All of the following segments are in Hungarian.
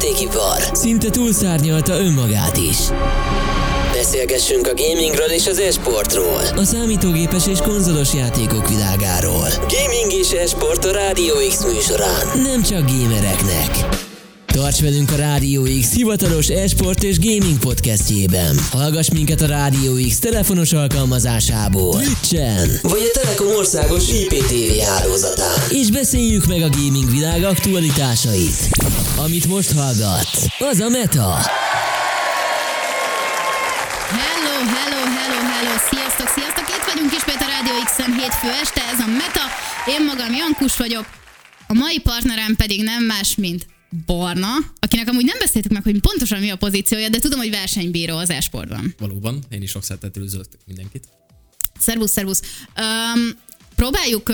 játékipar szinte túlszárnyalta önmagát is. Beszélgessünk a gamingről és az esportról, a számítógépes és konzolos játékok világáról. Gaming és esport a Rádió X műsorán, nem csak gamereknek. Tarts velünk a Rádió X hivatalos esport és gaming podcastjében. Hallgass minket a Rádió X telefonos alkalmazásából, Twitchen, vagy a Telekom országos IPTV hálózatán. És beszéljük meg a gaming világ aktualitásait. Amit most hallgatsz, az a Meta. Hello, hello, hello, hello, sziasztok, sziasztok! Itt vagyunk ismét a Rádió X-en hétfő este, ez a Meta, én magam Jankus vagyok, a mai partnerem pedig nem más, mint Barna, akinek amúgy nem beszéltük meg, hogy pontosan mi a pozíciója, de tudom, hogy versenybíró az esportban. Valóban, én is sok szeretettel üdvözlök mindenkit. Szervusz, szervusz. Um, próbáljuk,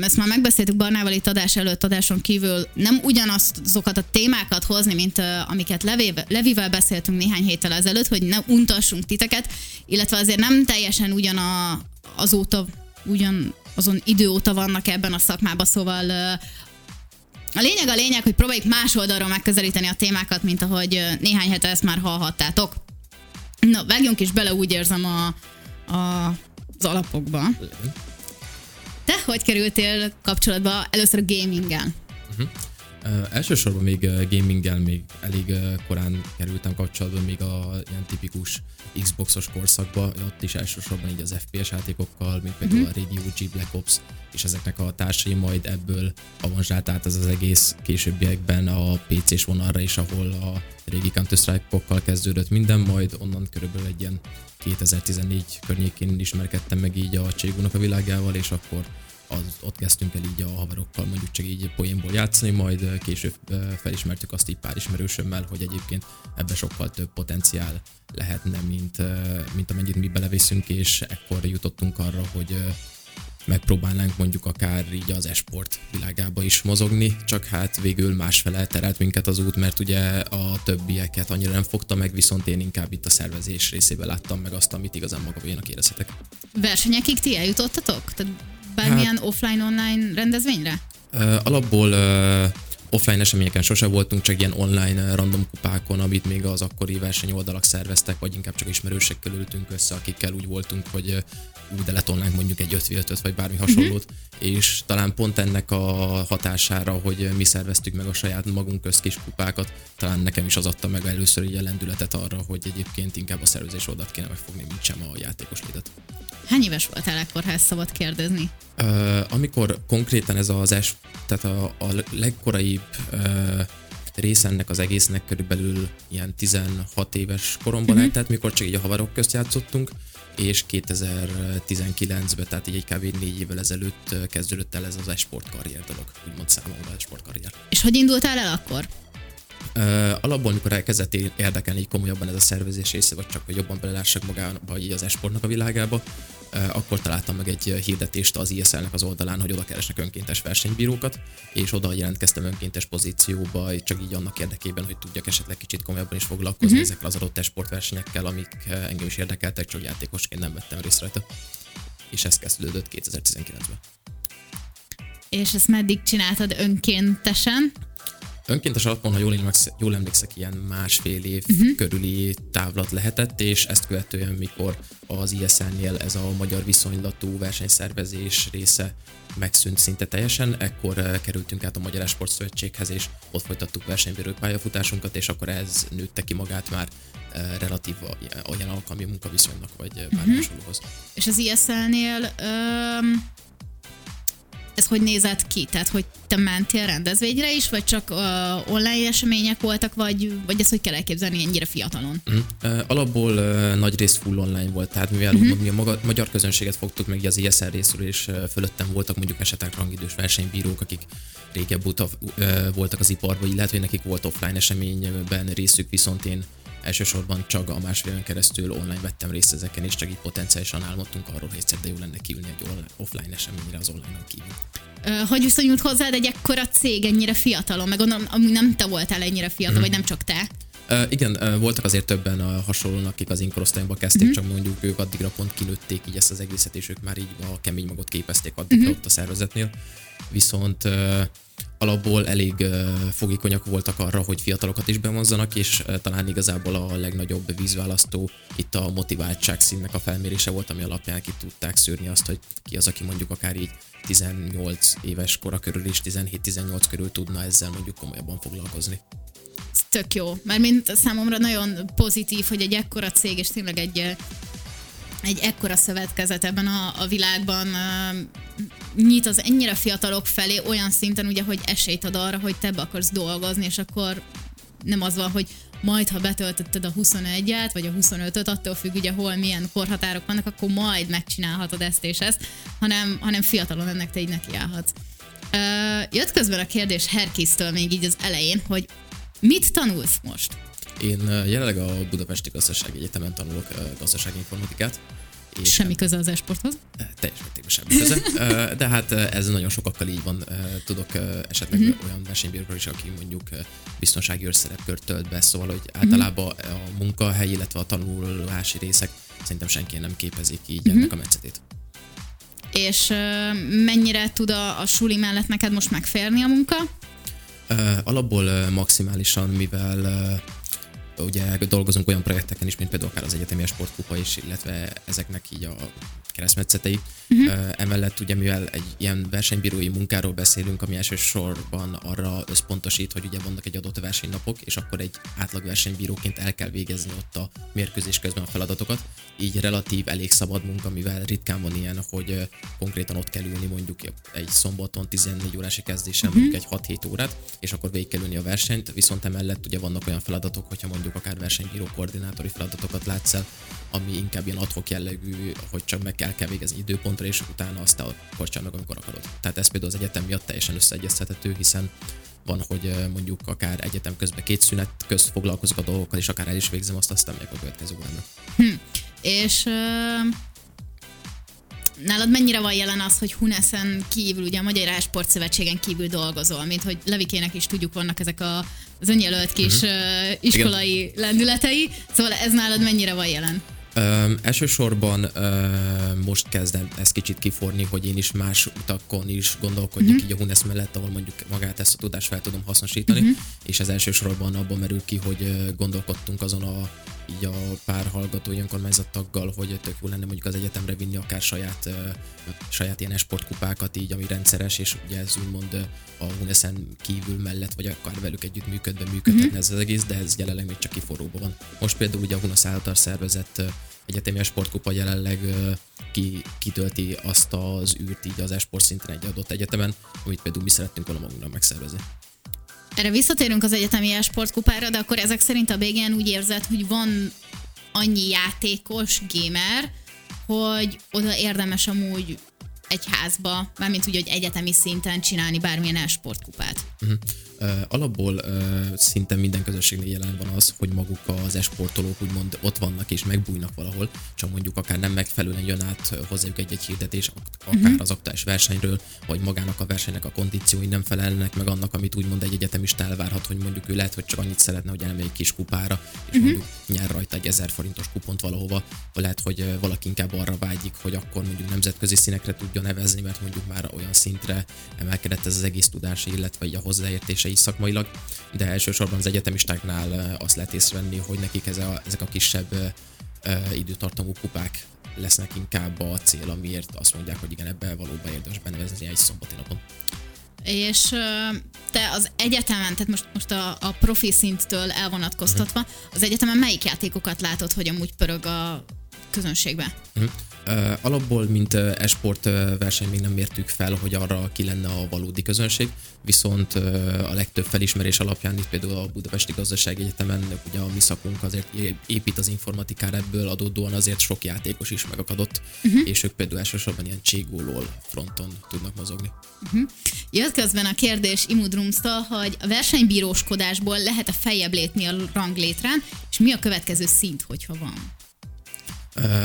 ezt már megbeszéltük Barnával itt adás előtt, adáson kívül, nem ugyanazokat a témákat hozni, mint amiket Levével, Levivel beszéltünk néhány héttel ezelőtt, hogy ne untassunk titeket, illetve azért nem teljesen ugyan azóta, ugyan azon idő óta vannak ebben a szakmában, szóval a lényeg a lényeg, hogy próbáljuk más oldalról megközelíteni a témákat, mint ahogy néhány hete ezt már hallhattátok. Na, vágjunk is bele, úgy érzem a, a, az alapokba. Te hogy kerültél kapcsolatba először a gaminggel? Uh, elsősorban még uh, gaminggel még elég uh, korán kerültem kapcsolatba, még a ilyen tipikus Xboxos korszakba, ott is elsősorban így az FPS játékokkal, mint például a Radio G Black Ops, és ezeknek a társai majd ebből avanzsált át ez az egész későbbiekben a PC-s vonalra is, ahol a régi Counter-Strike-okkal kezdődött minden, majd onnan körülbelül egy ilyen 2014 környékén ismerkedtem meg így a Cségónak a világával, és akkor az, ott kezdtünk el így a haverokkal mondjuk csak így poénból játszani, majd ö, később ö, felismertük azt így pár ismerősömmel, hogy egyébként ebbe sokkal több potenciál lehetne, mint, ö, mint amennyit mi beleviszünk, és ekkor jutottunk arra, hogy megpróbálnánk mondjuk akár így az esport világába is mozogni, csak hát végül másfele terelt minket az út, mert ugye a többieket annyira nem fogta meg, viszont én inkább itt a szervezés részében láttam meg azt, amit igazán magaménak érezhetek. Versenyekig ti eljutottatok? Tehát bármilyen hát, offline-online rendezvényre? Alapból offline eseményeken sose voltunk, csak ilyen online uh, random kupákon, amit még az akkori versenyoldalak szerveztek, vagy inkább csak ismerősekkel ültünk össze, akikkel úgy voltunk, hogy uh, úgy de letolnánk mondjuk egy 5 5 vagy bármi hasonlót, uh-huh. és talán pont ennek a hatására, hogy uh, mi szerveztük meg a saját magunk közt kis kupákat, talán nekem is az adta meg először így a lendületet arra, hogy egyébként inkább a szervezés oldalt kéne megfogni, mint sem a játékos létet. Hány éves voltál ekkor, ha ezt szabad kérdezni? Uh, amikor konkrétan ez az es, tehát a, a legkoraibb uh, rész ennek az egésznek körülbelül ilyen 16 éves koromban uh-huh. lehetett, mikor csak így a haverok közt játszottunk, és 2019-ben, tehát így egy kb. négy évvel ezelőtt kezdődött el ez az esport karrier dolog, úgymond számomra esport karrier. És hogy indultál el akkor? Uh, alapból, mikor elkezdett érdekelni így komolyabban ez a szervezés része, vagy csak hogy jobban belelássak magába így az esportnak a világába, akkor találtam meg egy uh, hirdetést az ISL-nek az oldalán, hogy oda keresnek önkéntes versenybírókat, és oda jelentkeztem önkéntes pozícióba, csak így annak érdekében, hogy tudjak esetleg kicsit komolyabban is foglalkozni uh-huh. ezekkel az adott esportversenyekkel, amik uh, engem is érdekeltek, csak játékosként nem vettem részt rajta. És ez kezdődött 2019-ben. És ezt meddig csináltad önkéntesen? Önkéntes alapon, ha jól emlékszek, jól emlékszek ilyen másfél év uh-huh. körüli távlat lehetett, és ezt követően, mikor az ISN-nél ez a magyar viszonylatú versenyszervezés része megszűnt szinte teljesen, ekkor eh, kerültünk át a Magyar Esport Szövetséghez, és ott folytattuk versenybérő pályafutásunkat, és akkor ez nőtte ki magát már eh, relatív a- olyan alkalmi munkaviszonynak, vagy eh, bármi uh-huh. És az ISL-nél öm, ez hogy nézett ki? Tehát, hogy te mentél rendezvényre is, vagy csak uh, online események voltak, vagy, vagy ezt hogy kell elképzelni ennyire fiatalon? Mm. Uh, alapból uh, nagy rész full online volt, tehát mivel uh-huh. mi a maga, magyar közönséget fogtuk meg az ISL részről, és uh, fölöttem voltak mondjuk esetek rangidős versenybírók, akik régebb óta uh, voltak az iparban, illetve hogy nekik volt offline eseményben részük, viszont én elsősorban csak a másfél éven keresztül online vettem részt ezeken, és csak így potenciálisan álmodtunk arról, hogy egyszer de jó lenne kiülni egy offline eseményre az online-on kívül. Hogy viszonyult hozzád egy ekkora cég ennyire fiatalon? Meg gondolom, amúgy nem te voltál ennyire fiatal, Mhm. vagy nem csak te. Uh, igen, uh, voltak azért többen uh, hasonlóan, akik az inkorosztályba kezdték, uh-huh. csak mondjuk ők addigra pont kilőtték így ezt az egészet, és ők már így a kemény magot képezték addigra uh-huh. ott a szervezetnél. Viszont uh, alapból elég fogékonyak voltak arra, hogy fiatalokat is bemozzanak, és talán igazából a legnagyobb vízválasztó itt a motiváltság színnek a felmérése volt, ami alapján ki tudták szűrni azt, hogy ki az, aki mondjuk akár így 18 éves kora körül és 17-18 körül tudna ezzel mondjuk komolyabban foglalkozni. Tök jó, mert mint számomra nagyon pozitív, hogy egy ekkora cég, és tényleg egy egy ekkora szövetkezet ebben a, a világban nyit az ennyire fiatalok felé olyan szinten, ugye, hogy esélyt ad arra, hogy te be akarsz dolgozni, és akkor nem az van, hogy majd, ha betöltötted a 21-et, vagy a 25-öt, attól függ, ugye, hol milyen korhatárok vannak, akkor majd megcsinálhatod ezt és ezt, hanem, hanem fiatalon ennek te így nekiállhatsz. Uh, jött közben a kérdés Herkisztől még így az elején, hogy mit tanulsz most? Én jelenleg a Budapesti Gazdasági Egyetemen tanulok gazdasági informatikát. És semmi köze az esporthoz? Teljes mértékben semmi köze. De hát ez nagyon sokakkal így van. Tudok esetleg uh-huh. olyan versenybírókról is, aki mondjuk biztonsági őrszerepkört tölt be, szóval, hogy általában uh-huh. a munkahely, illetve a tanulási részek szerintem senki nem képezik így uh-huh. ennek a metszetét. És mennyire tud a, a suli mellett neked most megférni a munka? Alapból maximálisan, mivel ugye dolgozunk olyan projekteken is, mint például akár az Egyetemi Sportkupa is, illetve ezeknek így a keresztmetszetei. Uh-huh. Emellett ugye, mivel egy ilyen versenybírói munkáról beszélünk, ami elsősorban arra összpontosít, hogy ugye vannak egy adott versenynapok, és akkor egy átlag versenybíróként el kell végezni ott a mérkőzés közben a feladatokat. Így relatív elég szabad munka, mivel ritkán van ilyen, hogy konkrétan ott kell ülni mondjuk egy szombaton 14 órási kezdésen uh-huh. mondjuk egy 6-7 órát, és akkor végig kell ülni a versenyt, viszont emellett ugye vannak olyan feladatok, hogyha mondjuk akár versenybíró koordinátori feladatokat látsz el, ami inkább ilyen adhok jellegű, hogy csak meg kell, kell végezni időpontra, és utána azt akkor csak meg, amikor akarod. Tehát ez például az egyetem miatt teljesen összeegyeztethető, hiszen van, hogy mondjuk akár egyetem közben két szünet közt foglalkozok a dolgokkal, és akár el is végzem azt, aztán megyek a következő. Hm. És uh, nálad mennyire van jelen az, hogy Huneszen kívül, ugye a Magyar Sportszövetségen kívül dolgozol, mint hogy Levikének is tudjuk, vannak ezek a, az önjelölt kis uh-huh. uh, iskolai Igen. lendületei, szóval ez nálad mennyire van jelen? Um, elsősorban um, most kezdem ezt kicsit kiforni, hogy én is más utakon is gondolkodjak uh-huh. így a Hunes mellett, ahol mondjuk magát ezt a tudást fel tudom hasznosítani, uh-huh. és ez elsősorban abban merül ki, hogy gondolkodtunk azon a így a pár hallgatói önkormányzattaggal, hogy tök jó lenne mondjuk az egyetemre vinni akár saját, saját ilyen sportkupákat így, ami rendszeres, és ugye ez úgymond a Hunesen kívül mellett, vagy akár velük együtt működve működhetne uh-huh. ez az egész, de ez jelenleg még csak kiforróban van. Most például ugye a Hunes által szervezett egyetemi sportkupa jelenleg ki, kitölti azt az űrt így az esport szinten egy adott egyetemen, amit például mi szerettünk volna magunknak megszervezni. Erre visszatérünk az egyetemi sportkupára, de akkor ezek szerint a BGN úgy érzed, hogy van annyi játékos, gamer, hogy oda érdemes amúgy egy házba, mármint úgy, hogy egyetemi szinten csinálni bármilyen esportkupát. Uh-huh. Uh, alapból uh, szinte minden közösségnél jelen van az, hogy maguk az esportolók úgymond ott vannak és megbújnak valahol, csak mondjuk akár nem megfelelően jön át hozzájuk egy-egy hirdetés, akár uh-huh. az aktuális versenyről, vagy magának a versenynek a kondíciói nem felelnek meg annak, amit úgymond egy egyetemista elvárhat, hogy mondjuk ő lehet, hogy csak annyit szeretne, hogy elmegy egy kis kupára, és uh-huh. mondjuk nyer rajta egy ezer forintos kupont valahova, vagy lehet, hogy valaki inkább arra vágyik, hogy akkor mondjuk nemzetközi színekre tudjon nevezni, mert mondjuk már olyan szintre emelkedett ez az egész tudás, illetve a hozzáértése is szakmailag, de elsősorban az egyetemistáknál azt lehet észrevenni, hogy nekik ez a, ezek a kisebb időtartamú kupák lesznek inkább a cél, amiért azt mondják, hogy igen, ebbe valóban érdemes benevezni egy szombati napon. És te az egyetemen, tehát most, most a, a profi szinttől elvonatkoztatva, uh-huh. az egyetemen melyik játékokat látod, hogy amúgy pörög a közönségbe? Uh-huh. Uh, alapból, mint uh, esport uh, verseny még nem mértük fel, hogy arra ki lenne a valódi közönség, viszont uh, a legtöbb felismerés alapján itt például a Budapesti Gazdasági Egyetemen ugye a mi szakunk azért épít az informatikára ebből adódóan azért sok játékos is megakadott, uh-huh. és ők például elsősorban ilyen cségólól fronton tudnak mozogni. Uh-huh. Jött közben a kérdés Imudrumstól, hogy a versenybíróskodásból lehet-e feljebb lépni a ranglétrán, és mi a következő szint, hogyha van?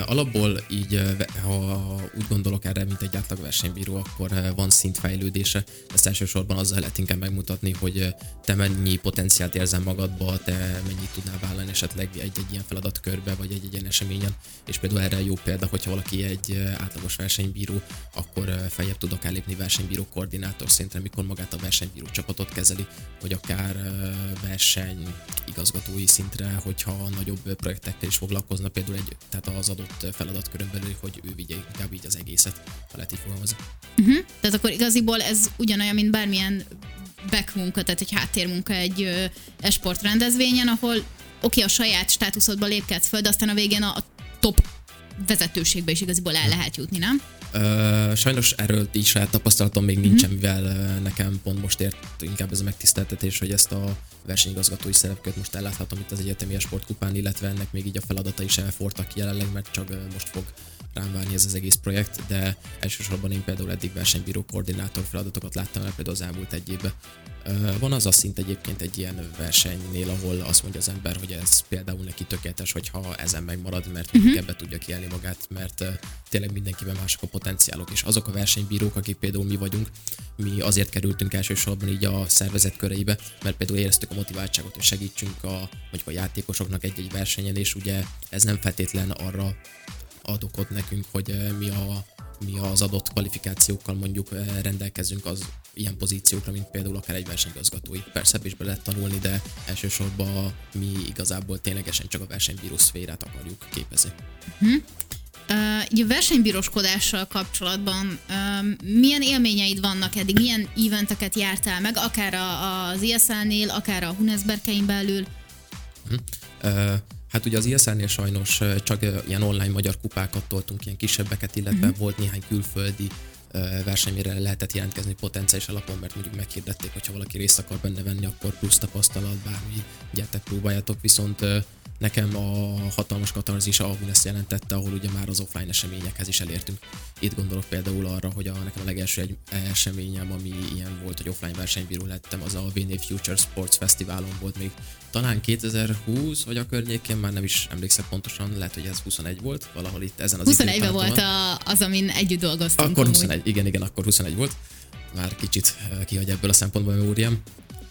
Alapból így, ha úgy gondolok erre, mint egy átlag versenybíró, akkor van szintfejlődése. Ezt elsősorban azzal lehet inkább megmutatni, hogy te mennyi potenciált érzel magadba, te mennyit tudnál vállalni esetleg egy-egy ilyen feladatkörbe, vagy egy-egy ilyen eseményen. És például erre jó példa, hogyha valaki egy átlagos versenybíró, akkor feljebb tud akár lépni versenybíró koordinátor szintre, mikor magát a versenybíró csapatot kezeli, vagy akár verseny igazgatói szintre, hogyha nagyobb projektekkel is foglalkozna, például egy, tehát az adott feladatkörön belül, hogy ő vigye inkább így az egészet, ha lehet így fogalmazni. Uh-huh. Tehát akkor igaziból ez ugyanolyan, mint bármilyen back munka, tehát egy háttérmunka egy esport rendezvényen, ahol oké, okay, a saját státuszodba lépkedsz föl, de aztán a végén a top vezetőségbe is igaziból el lehet jutni, nem? Uh, sajnos erről így saját tapasztalatom még nincsen, mm-hmm. mivel uh, nekem pont most ért inkább ez a megtiszteltetés, hogy ezt a versenyigazgatói szerepköt most elláthatom itt az egyetemi sportkupán, illetve ennek még így a feladata is elfortak jelenleg, mert csak most fog rám várni ez az egész projekt, de elsősorban én például eddig versenybíró koordinátor feladatokat láttam el például az elmúlt egy évben. Van az a szint egyébként egy ilyen versenynél, ahol azt mondja az ember, hogy ez például neki tökéletes, hogyha ezen megmarad, mert uh-huh. ebbe tudja kielni magát, mert tényleg mindenkiben mások a potenciálok, és azok a versenybírók, akik például mi vagyunk, mi azért kerültünk elsősorban így a szervezet köreibe, mert például éreztük a motiváltságot, hogy segítsünk a, vagy a játékosoknak egy-egy versenyen, és ugye ez nem feltétlen arra ad okot nekünk, hogy mi, a, mi az adott kvalifikációkkal mondjuk rendelkezünk az ilyen pozíciókra, mint például akár egy versenyigazgatói. Persze is be lehet tanulni, de elsősorban mi igazából ténylegesen csak a versenybíró szférát akarjuk képezni. Uh-huh. Uh, versenybíróskodással kapcsolatban uh, milyen élményeid vannak eddig, milyen eventeket jártál meg, akár a, az ISL-nél, akár a Hunesberkein belül? Uh-huh. Uh, Hát ugye az ISL-nél sajnos csak ilyen online magyar kupákat toltunk, ilyen kisebbeket, illetve uh-huh. volt néhány külföldi versenyre lehetett jelentkezni potenciális alapon, mert mondjuk meghirdették, hogyha valaki részt akar benne venni, akkor plusz tapasztalat, bármi, gyertek, próbáljátok, viszont nekem a hatalmas katarzis ahol ezt jelentette, ahol ugye már az offline eseményekhez is elértünk. Itt gondolok például arra, hogy a, nekem a legelső egy eseményem, ami ilyen volt, hogy offline versenybíró lettem, az a VNA Future Sports Fesztiválon volt még talán 2020 vagy a környékén, már nem is emlékszem pontosan, lehet, hogy ez 21 volt, valahol itt ezen az 21 volt a, az, amin együtt dolgoztunk. Akkor 21, amúgy. igen, igen, akkor 21 volt. Már kicsit eh, kihagy ebből a szempontból a memóriám.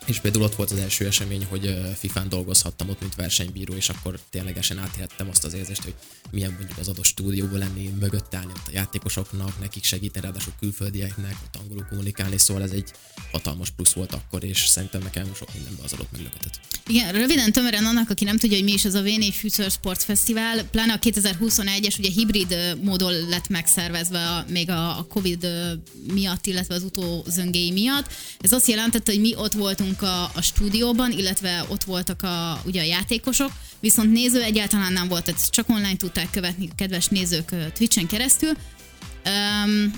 És például ott volt az első esemény, hogy FIFA-n dolgozhattam ott, mint versenybíró, és akkor ténylegesen átélhettem azt az érzést, hogy milyen mondjuk az adott stúdióban lenni, mögött állni ott a játékosoknak, nekik segíteni, ráadásul külföldieknek, ott angolul kommunikálni, szóval ez egy hatalmas plusz volt akkor, és szerintem nekem sok mindenben az adott meglökötet. Igen, röviden tömören annak, aki nem tudja, hogy mi is az a V4 Future Sports Festival, pláne a 2021-es ugye hibrid módon lett megszervezve a, még a, a Covid miatt, illetve az utózöngéi miatt. Ez azt jelentette, hogy mi ott voltunk a, a stúdióban, illetve ott voltak a, ugye a játékosok, viszont néző egyáltalán nem volt, tehát csak online tudták követni a kedves nézők Twitch-en keresztül. Um,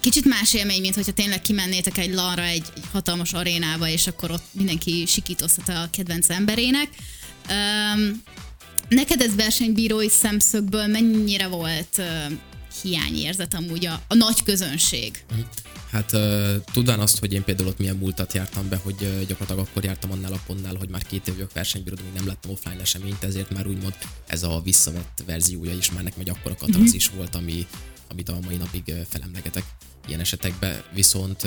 kicsit más élmény, mint hogyha tényleg kimennétek egy lanra, egy, egy hatalmas arénába, és akkor ott mindenki sikítozhat a kedvenc emberének. Um, neked ez versenybírói szemszögből mennyire volt uh, hiányérzet amúgy a, a nagy közönség? Hát uh, tudván azt, hogy én például ott milyen múltat jártam be, hogy uh, gyakorlatilag akkor jártam annál a pontnál, hogy már két évig versenybíró, de még nem lettem offline eseményt, ezért már úgymond ez a visszavett verziója is már nekem egy akkora katarzis mm-hmm. volt, ami, amit a mai napig felemlegetek ilyen esetekben, viszont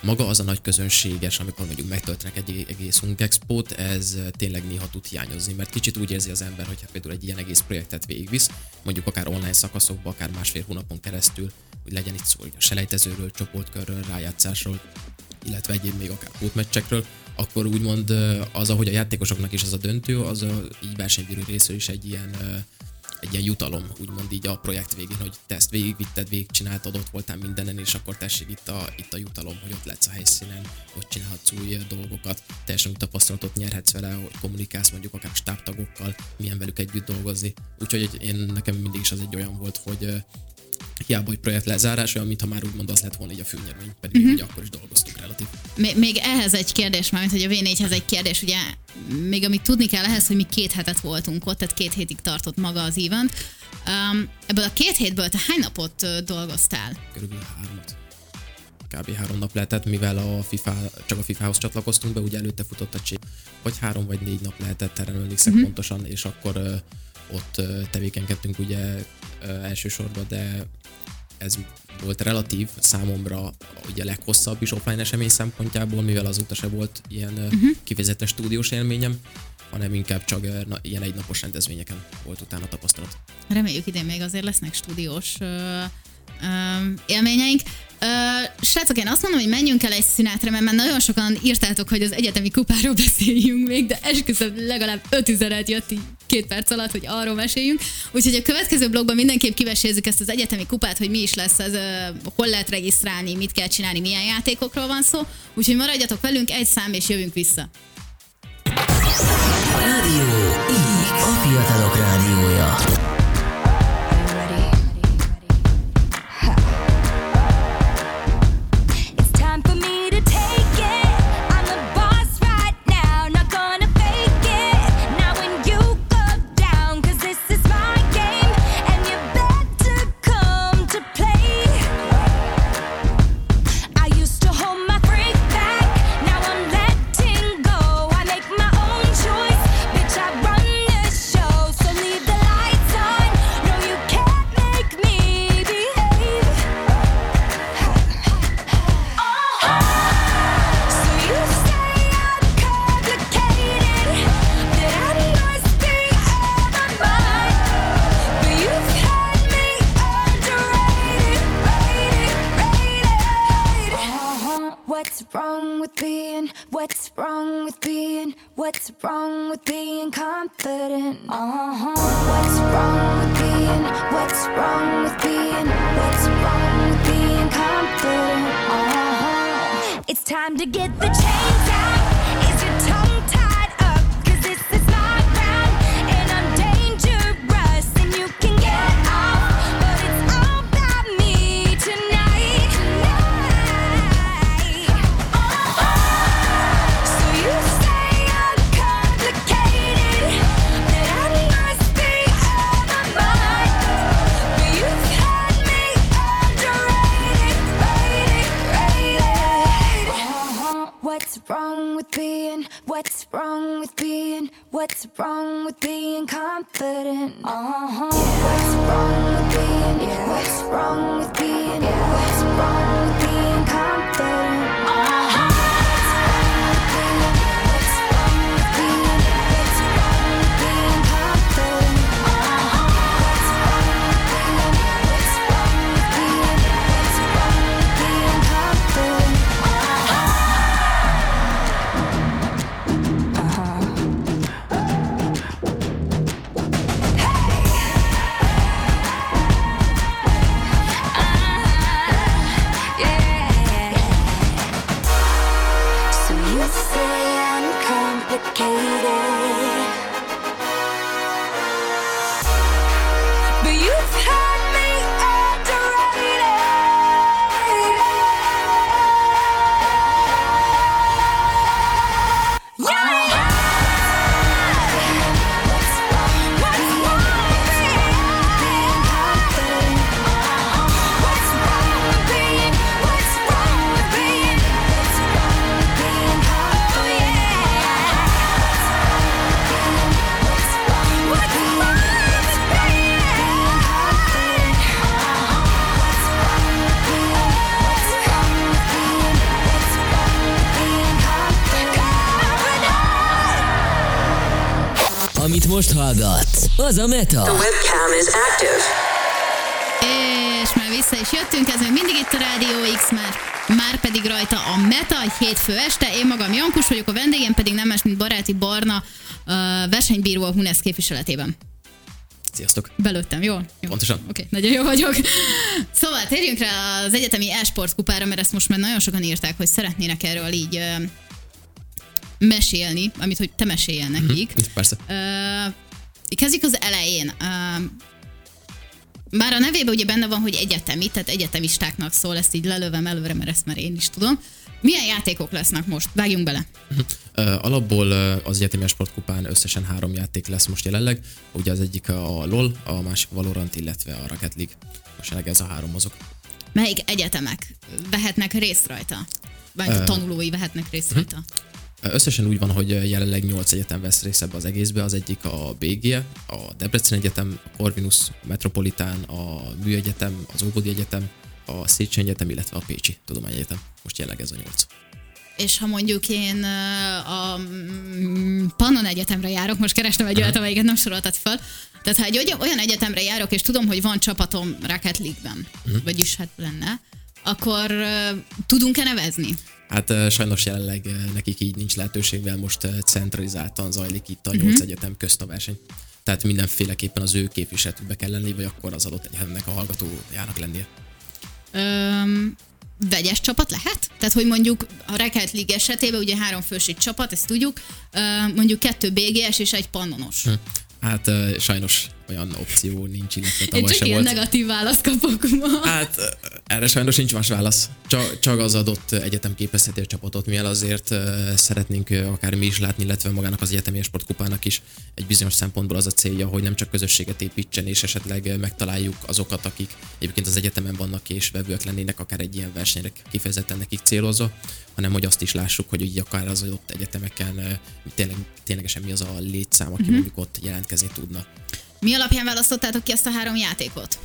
maga az a nagy közönséges, amikor mondjuk megtöltenek egy egész Expót, ez tényleg néha tud hiányozni, mert kicsit úgy érzi az ember, hogy hát például egy ilyen egész projektet végigvisz, mondjuk akár online szakaszokba, akár másfél hónapon keresztül, hogy legyen itt szó a selejtezőről, csoportkörről, rájátszásról, illetve egyéb még akár pótmeccsekről, akkor úgymond az, ahogy a játékosoknak is az a döntő, az a így versenybíró részről is egy ilyen egy ilyen jutalom, úgymond így a projekt végén, hogy te ezt végigvitted, végigcsináltad, ott voltál mindenen, és akkor tessék itt a, itt a jutalom, hogy ott letsz a helyszínen, hogy csinálhatsz új dolgokat, teljesen új tapasztalatot nyerhetsz vele, hogy kommunikálsz mondjuk akár stábtagokkal, milyen velük együtt dolgozni. Úgyhogy én, nekem mindig is az egy olyan volt, hogy hiába, hogy projekt lezárás, olyan, mintha már úgymond az lett volna egy a főnyermény, pedig uh-huh. ugye akkor is dolgoztunk relatív. Még, még ehhez egy kérdés, mármint, hogy a V4-hez egy kérdés, ugye még amit tudni kell ehhez, hogy mi két hetet voltunk ott, tehát két hétig tartott maga az event. Um, ebből a két hétből te hány napot uh, dolgoztál? Körülbelül hármat. Kb. három nap lehetett, mivel a FIFA, csak a FIFA-hoz csatlakoztunk be, ugye előtte futott a csé, vagy három vagy négy nap lehetett, erre emlékszem uh-huh. pontosan, és akkor ott ö, tevékenykedtünk ugye elsősorban, de ez volt relatív számomra ugye a leghosszabb is offline esemény szempontjából, mivel azóta se volt ilyen uh-huh. kivezetes stúdiós élményem, hanem inkább csak na, ilyen egynapos rendezvényeken volt utána tapasztalat. Reméljük idén még azért lesznek stúdiós ö, ö, élményeink. Ö, srácok, én azt mondom, hogy menjünk el egy szünetre, mert már nagyon sokan írtátok, hogy az egyetemi kupáról beszéljünk még, de esküszöm legalább öt üzenet jött így két perc alatt, hogy arról meséljünk. Úgyhogy a következő blogban mindenképp kivesézzük ezt az egyetemi kupát, hogy mi is lesz ez, hol lehet regisztrálni, mit kell csinálni, milyen játékokról van szó. Úgyhogy maradjatok velünk, egy szám és jövünk vissza. Rádió X, a fiatalok rádiója. What's wrong with being? What's wrong with being? What's wrong with being confident? Uh-huh. What's wrong with being? What's wrong with being? What's wrong with being confident? Uh-huh. Amit most hallgatsz, az a Meta. The webcam is active. És már vissza is jöttünk, ez még mindig itt a Rádió X, már, már pedig rajta a Meta, egy hétfő este. Én magam Jankus vagyok, a vendégem pedig nem más, mint Baráti Barna, uh, versenybíró a Hunes képviseletében. Sziasztok! Belőttem, jó? jó. Pontosan. Oké, okay, nagyon jó vagyok. Szóval térjünk rá az egyetemi e-sport kupára, mert ezt most már nagyon sokan írták, hogy szeretnének erről így mesélni, amit hogy te meséljen nekik. Persze. Ö, kezdjük az elején. Ö, már a nevében ugye benne van, hogy egyetemi, tehát egyetemistáknak szól, ezt így lelövem előre, mert ezt már én is tudom. Milyen játékok lesznek most? Vágjunk bele. Ö, Alapból az egyetemi sportkupán összesen három játék lesz most jelenleg. Ugye az egyik a LOL, a másik Valorant, illetve a Rocket League. Most jelenleg ez a három mozog. Melyik egyetemek vehetnek részt rajta? Vagy uh, tanulói vehetnek részt rajta? Összesen úgy van, hogy jelenleg 8 egyetem vesz részt ebbe az egészbe, az egyik a BG, a Debrecen Egyetem, a Corvinus Metropolitán, a Műegyetem, az Óbodi Egyetem, a Széchenyi Egyetem, illetve a Pécsi Tudományegyetem. Most jelenleg ez a 8. És ha mondjuk én a mm, Pannon Egyetemre járok, most kerestem egy olyat, amelyiket nem soroltat fel, tehát ha egy olyan- egyetemre járok, és tudom, hogy van csapatom Rocket League-ben, vagyis hát lenne, akkor ö, tudunk-e nevezni? Hát sajnos jelenleg nekik így nincs lehetőség, mivel most centralizáltan zajlik itt a 8 egyetem közt a verseny. Tehát mindenféleképpen az ő képviseletükbe kell lenni, vagy akkor az adott egyetemnek a hallgatójának lennie. Öm, vegyes csapat lehet? Tehát, hogy mondjuk a Rocket League esetében ugye három fős egy csapat, ezt tudjuk, ö, mondjuk kettő BGS és egy pannonos. Hm. Hát eh, sajnos olyan opció nincs, illetve Én tavaly csak se ilyen volt. negatív választ kapok ma. Hát eh, erre sajnos nincs más válasz. Csak, csak az adott egyetem képezheti a csapatot, mivel azért uh, szeretnénk uh, akár mi is látni, illetve magának az egyetemi sportkupának is egy bizonyos szempontból az a célja, hogy nem csak közösséget építsen, és esetleg megtaláljuk azokat, akik egyébként az egyetemen vannak és vevőek lennének, akár egy ilyen versenyre kifejezetten nekik célozva, hanem hogy azt is lássuk, hogy így akár az adott egyetemeken tényleg, ténylegesen mi az a létszám, aki uh-huh. mondjuk ott jelentkezni tudna. Mi alapján választottátok ki ezt a három játékot?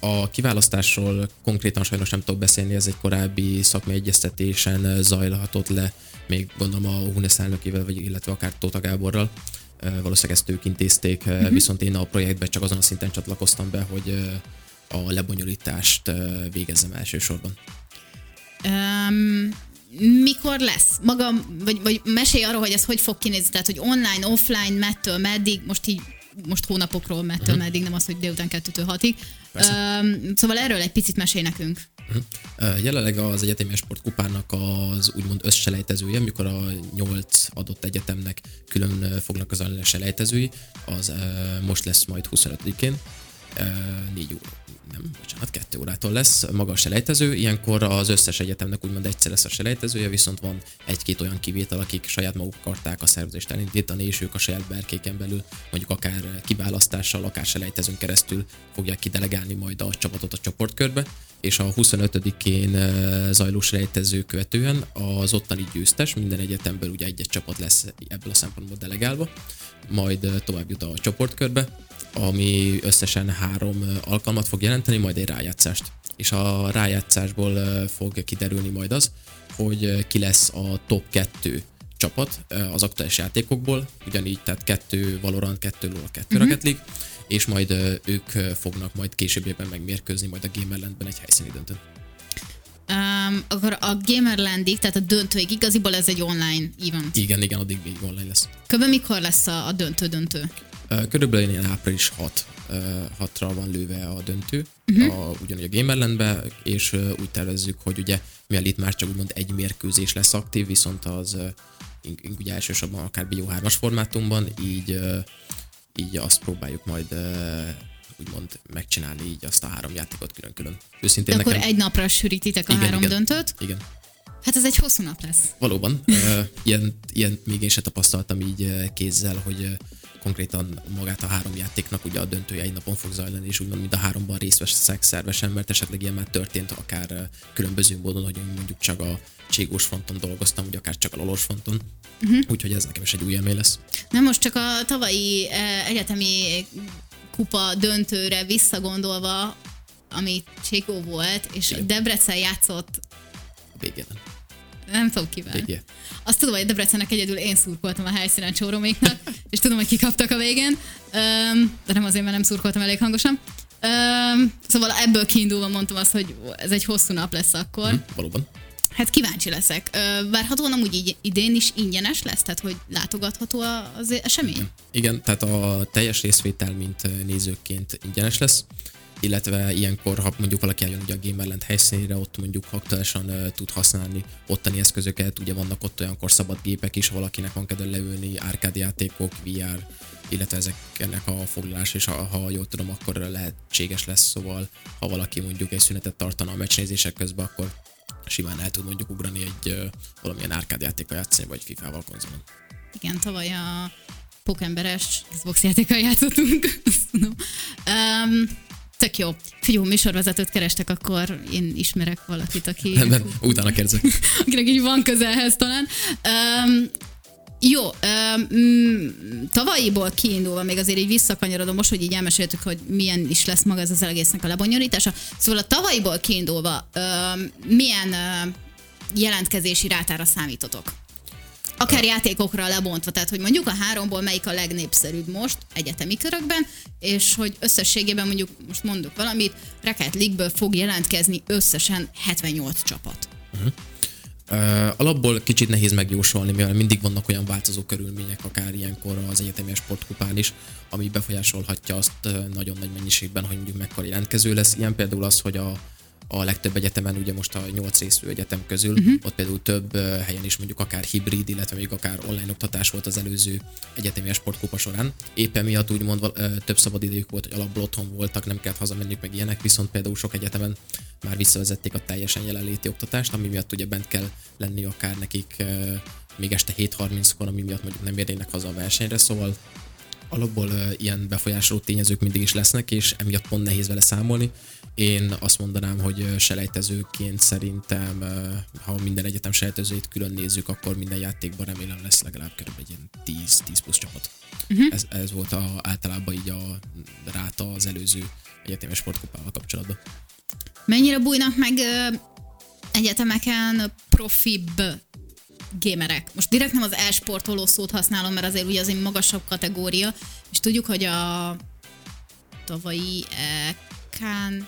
A kiválasztásról konkrétan sajnos nem tudok beszélni, ez egy korábbi szakmai egyeztetésen zajlhatott le, még gondolom a Hunes elnökével, vagy illetve akár Tóta Gáborral. Valószínűleg ezt ők intézték, uh-huh. viszont én a projektbe csak azon a szinten csatlakoztam be, hogy a lebonyolítást végezzem elsősorban. Um, mikor lesz? Maga, vagy, vagy mesélj arról, hogy ez hogy fog kinézni, tehát hogy online, offline, mettől meddig, most így most hónapokról mettől uh-huh. meddig, nem az, hogy délután 2-től 6-ig. Um, szóval erről egy picit mesélj nekünk. Ö, Jelenleg az egyetemi sportkupának az úgymond összselejtezője, mikor a nyolc adott egyetemnek külön fognak az a selejtezői, az most lesz majd 25-én, ö, négy óra, nem, bocsánat, kettő órától lesz maga a selejtező. Ilyenkor az összes egyetemnek úgymond egyszer lesz a selejtezője, viszont van egy-két olyan kivétel, akik saját maguk akarták a szervezést elindítani, és ők a saját berkéken belül mondjuk akár kiválasztással, akár selejtezőn keresztül fogják kidelegálni majd a csapatot a csoportkörbe, és a 25-én ö, zajló selejtező követően az ottani győztes, minden egyetemből ugye egy-egy csapat lesz ebből a szempontból delegálva, majd ö, tovább jut a csoportkörbe, ami összesen három alkalmat fog jelenteni, majd egy rájátszást. És a rájátszásból fog kiderülni majd az, hogy ki lesz a top 2 csapat az aktuális játékokból, ugyanígy, tehát kettő Valorant, kettő LoL, kettő uh-huh. Rocket League, és majd ők fognak majd későbbiekben megmérkőzni majd a Gamerlandben egy helyszíni döntőn. Um, akkor a Gamerlandig, tehát a döntőig igaziból ez egy online event. Igen, igen, addig még online lesz. Kb. mikor lesz a, a döntő-döntő? Körülbelül ilyen április 6 ö, 6-ra van lőve a döntő, uh-huh. a, ugyanúgy a Gamerlandbe, és úgy tervezzük, hogy ugye mivel itt már csak úgymond egy mérkőzés lesz aktív, viszont az ugye elsősorban akár Bio 3-as formátumban, így, így azt próbáljuk majd úgymond megcsinálni így azt a három játékot külön-külön. De Őszintén akkor nekem... egy napra sűrítitek a Igen, három igen. döntőt? Igen. Hát ez egy hosszú nap lesz. Valóban. Ilyen, ilyen még én se tapasztaltam így kézzel, hogy konkrétan magát a három játéknak ugye a döntője egy napon fog zajlani, és úgymond mind a háromban részt veszek szervesen, mert esetleg ilyen már történt akár különböző módon, hogy mondjuk csak a cségós fronton dolgoztam, vagy akár csak a lolos fronton. Uh-huh. Úgyhogy ez nekem is egy új élmény lesz. Nem most csak a tavalyi eh, egyetemi kupa döntőre visszagondolva, ami Cségó volt, és Igen. Debrecen játszott, A végén. Nem tudom kivel. Végén. Azt tudom, hogy Debrecennek egyedül én szurkoltam a helyszínen csóroméknak, és tudom, hogy kikaptak a végén, Öm, de nem azért, mert nem szurkoltam elég hangosan. Öm, Szóval ebből kiindulva mondtam azt, hogy ez egy hosszú nap lesz akkor. Hm, valóban. Hát kíváncsi leszek. Várhatóan amúgy így idén is ingyenes lesz, tehát hogy látogatható az esemény? Igen, tehát a teljes részvétel, mint nézőként ingyenes lesz, illetve ilyenkor, ha mondjuk valaki eljön ugye a Gamerland helyszínére, ott mondjuk aktuálisan uh, tud használni ottani eszközöket, ugye vannak ott olyankor szabad gépek is, ha valakinek van kedve leülni, arcade játékok, VR, illetve ezeknek a foglalás, és ha, ha jól tudom, akkor lehetséges lesz, szóval ha valaki mondjuk egy szünetet tartana a meccsnézések közben, akkor simán el tud mondjuk ugrani egy uh, valamilyen arcade játékkal játszani, vagy FIFA-val konzolon. Igen, tavaly a Pokemberes Xbox játékkal játszottunk. Um, Tök jó. Figyelj, műsorvezetőt kerestek, akkor én ismerek valakit, aki, Rendben, utána kérdezek. akinek így van közelhez talán. Um, jó, um, tavalyiból kiindulva, még azért így visszakanyarodom, most, hogy így elmeséltük, hogy milyen is lesz maga ez az egésznek a lebonyolítása. Szóval a tavalyiból kiindulva um, milyen uh, jelentkezési rátára számítotok? Akár játékokra lebontva, tehát hogy mondjuk a háromból melyik a legnépszerűbb most egyetemi körökben, és hogy összességében mondjuk, most mondok valamit, Rocket League-ből fog jelentkezni összesen 78 csapat. Uh, alapból kicsit nehéz megjósolni, mivel mindig vannak olyan változó körülmények, akár ilyenkor az egyetemi sportkupán is, ami befolyásolhatja azt uh, nagyon nagy mennyiségben, hogy mondjuk mekkora jelentkező lesz. Ilyen például az, hogy a, a legtöbb egyetemen, ugye most a nyolc részű egyetem közül, uh-huh. ott például több helyen is mondjuk akár hibrid, illetve még akár online oktatás volt az előző egyetemi sportkupa során. Éppen miatt úgymond több szabad idejük volt, hogy alapból otthon voltak, nem kellett hazamenniük meg ilyenek, viszont például sok egyetemen már visszavezették a teljesen jelenléti oktatást, ami miatt ugye bent kell lenni akár nekik még este 7.30-kor, ami miatt mondjuk nem érnének haza a versenyre, szóval alapból ilyen befolyásoló tényezők mindig is lesznek, és emiatt pont nehéz vele számolni. Én azt mondanám, hogy selejtezőként szerintem, ha minden egyetem selejtezőjét külön nézzük, akkor minden játékban remélem lesz legalább körülbelül egy ilyen 10, 10 plusz csapat. Uh-huh. Ez, ez volt a, általában így a ráta az előző egyetemi sportkupával kapcsolatban. Mennyire bújnak meg egyetemeken profibb gamerek? Most direkt nem az e-sportoló szót használom, mert azért ugye az egy magasabb kategória, és tudjuk, hogy a tavalyi EK-n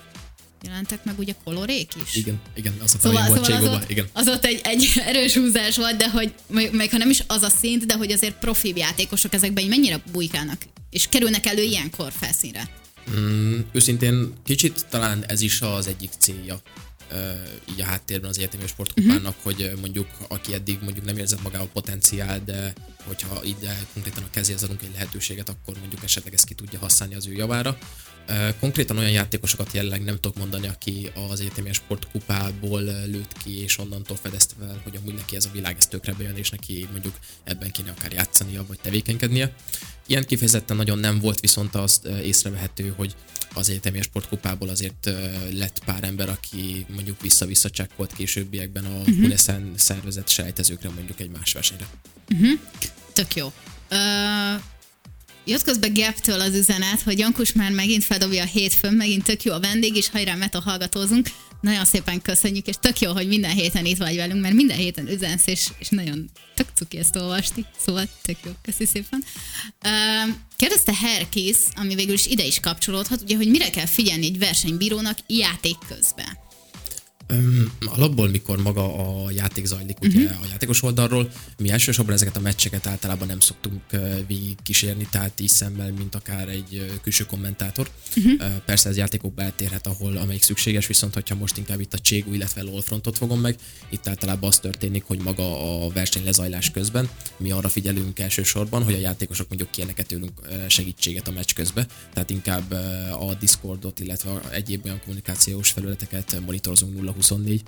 jelentek meg ugye kolorék is? Igen, igen, az a Szóval, volt szóval az, ott, igen. az ott egy, egy erős húzás volt, de hogy még ha nem is az a szint, de hogy azért profibb játékosok ezekben így mennyire bujkálnak, és kerülnek elő ilyenkor felszínre. Mm, őszintén kicsit talán ez is az egyik célja így a háttérben az egyetemi sportkupának, uh-huh. hogy ö, mondjuk aki eddig mondjuk nem érzett magába potenciál, de hogyha ide konkrétan a kezéhez adunk egy lehetőséget, akkor mondjuk esetleg ezt ki tudja használni az ő javára. Konkrétan olyan játékosokat jelenleg nem tudok mondani, aki az egyetemi sportkupából lőtt ki, és onnantól fedezte fel, hogy amúgy neki ez a világ ez tökre bejön, és neki mondjuk ebben kéne akár játszania, vagy tevékenykednie. Ilyen kifejezetten nagyon nem volt, viszont azt észrevehető, hogy az egyetemi sportkupából azért lett pár ember, aki mondjuk vissza-vissza csekkolt későbbiekben a uh-huh. Hunesen szervezett sejtezőkre mondjuk egy más versenyre. Tök jó. Ö, jött közben Gaptől az üzenet, hogy Jankus már megint feldobja a hétfőn, megint tök jó a vendég, és hajrá meta hallgatózunk. Nagyon szépen köszönjük, és tök jó, hogy minden héten itt vagy velünk, mert minden héten üzensz, és, és nagyon tök cuki ezt olvasni, szóval tök jó, köszi szépen. Kérdezte Herkis, ami végül is ide is kapcsolódhat, ugye, hogy mire kell figyelni egy versenybírónak játék közben. Öm, alapból, mikor maga a játék zajlik, ugye uh-huh. a játékos oldalról, mi elsősorban ezeket a meccseket általában nem szoktunk végig kísérni, tehát így szemmel, mint akár egy külső kommentátor. Uh-huh. Persze ez játékokba eltérhet, ahol amelyik szükséges, viszont hogyha most inkább itt a Cségú, illetve LOL frontot fogom meg, itt általában az történik, hogy maga a verseny lezajlás közben mi arra figyelünk elsősorban, hogy a játékosok mondjuk kérnek tőlünk segítséget a meccs közben, tehát inkább a Discordot, illetve egyéb olyan kommunikációs felületeket monitorozunk 0-24,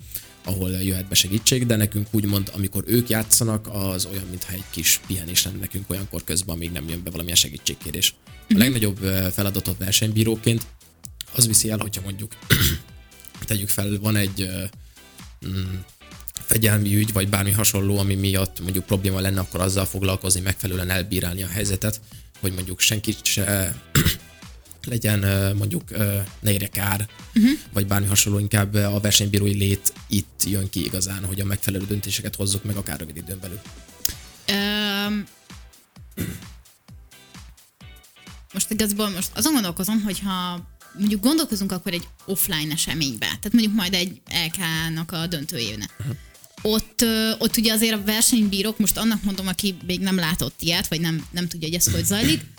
ahol jöhet be segítség, de nekünk úgymond, amikor ők játszanak, az olyan, mintha egy kis pihenés lenne nekünk olyankor közben, amíg nem jön be valamilyen segítségkérés. A legnagyobb feladatot versenybíróként az viszi el, hogyha mondjuk tegyük fel, van egy mm, fegyelmi ügy, vagy bármi hasonló, ami miatt mondjuk probléma lenne, akkor azzal foglalkozni, megfelelően elbírálni a helyzetet, hogy mondjuk senkit se legyen mondjuk ne érje kár, uh-huh. vagy bármi hasonló, inkább a versenybírói lét itt jön ki igazán, hogy a megfelelő döntéseket hozzuk meg akár rövid időn belül. Öm, most igazából most azon gondolkozom, hogy ha mondjuk gondolkozunk akkor egy offline eseménybe, tehát mondjuk majd egy LK-nak a döntőjéne. Uh-huh. Ott, ott ugye azért a versenybírók, most annak mondom, aki még nem látott ilyet, vagy nem, nem tudja, hogy ez hogy zajlik,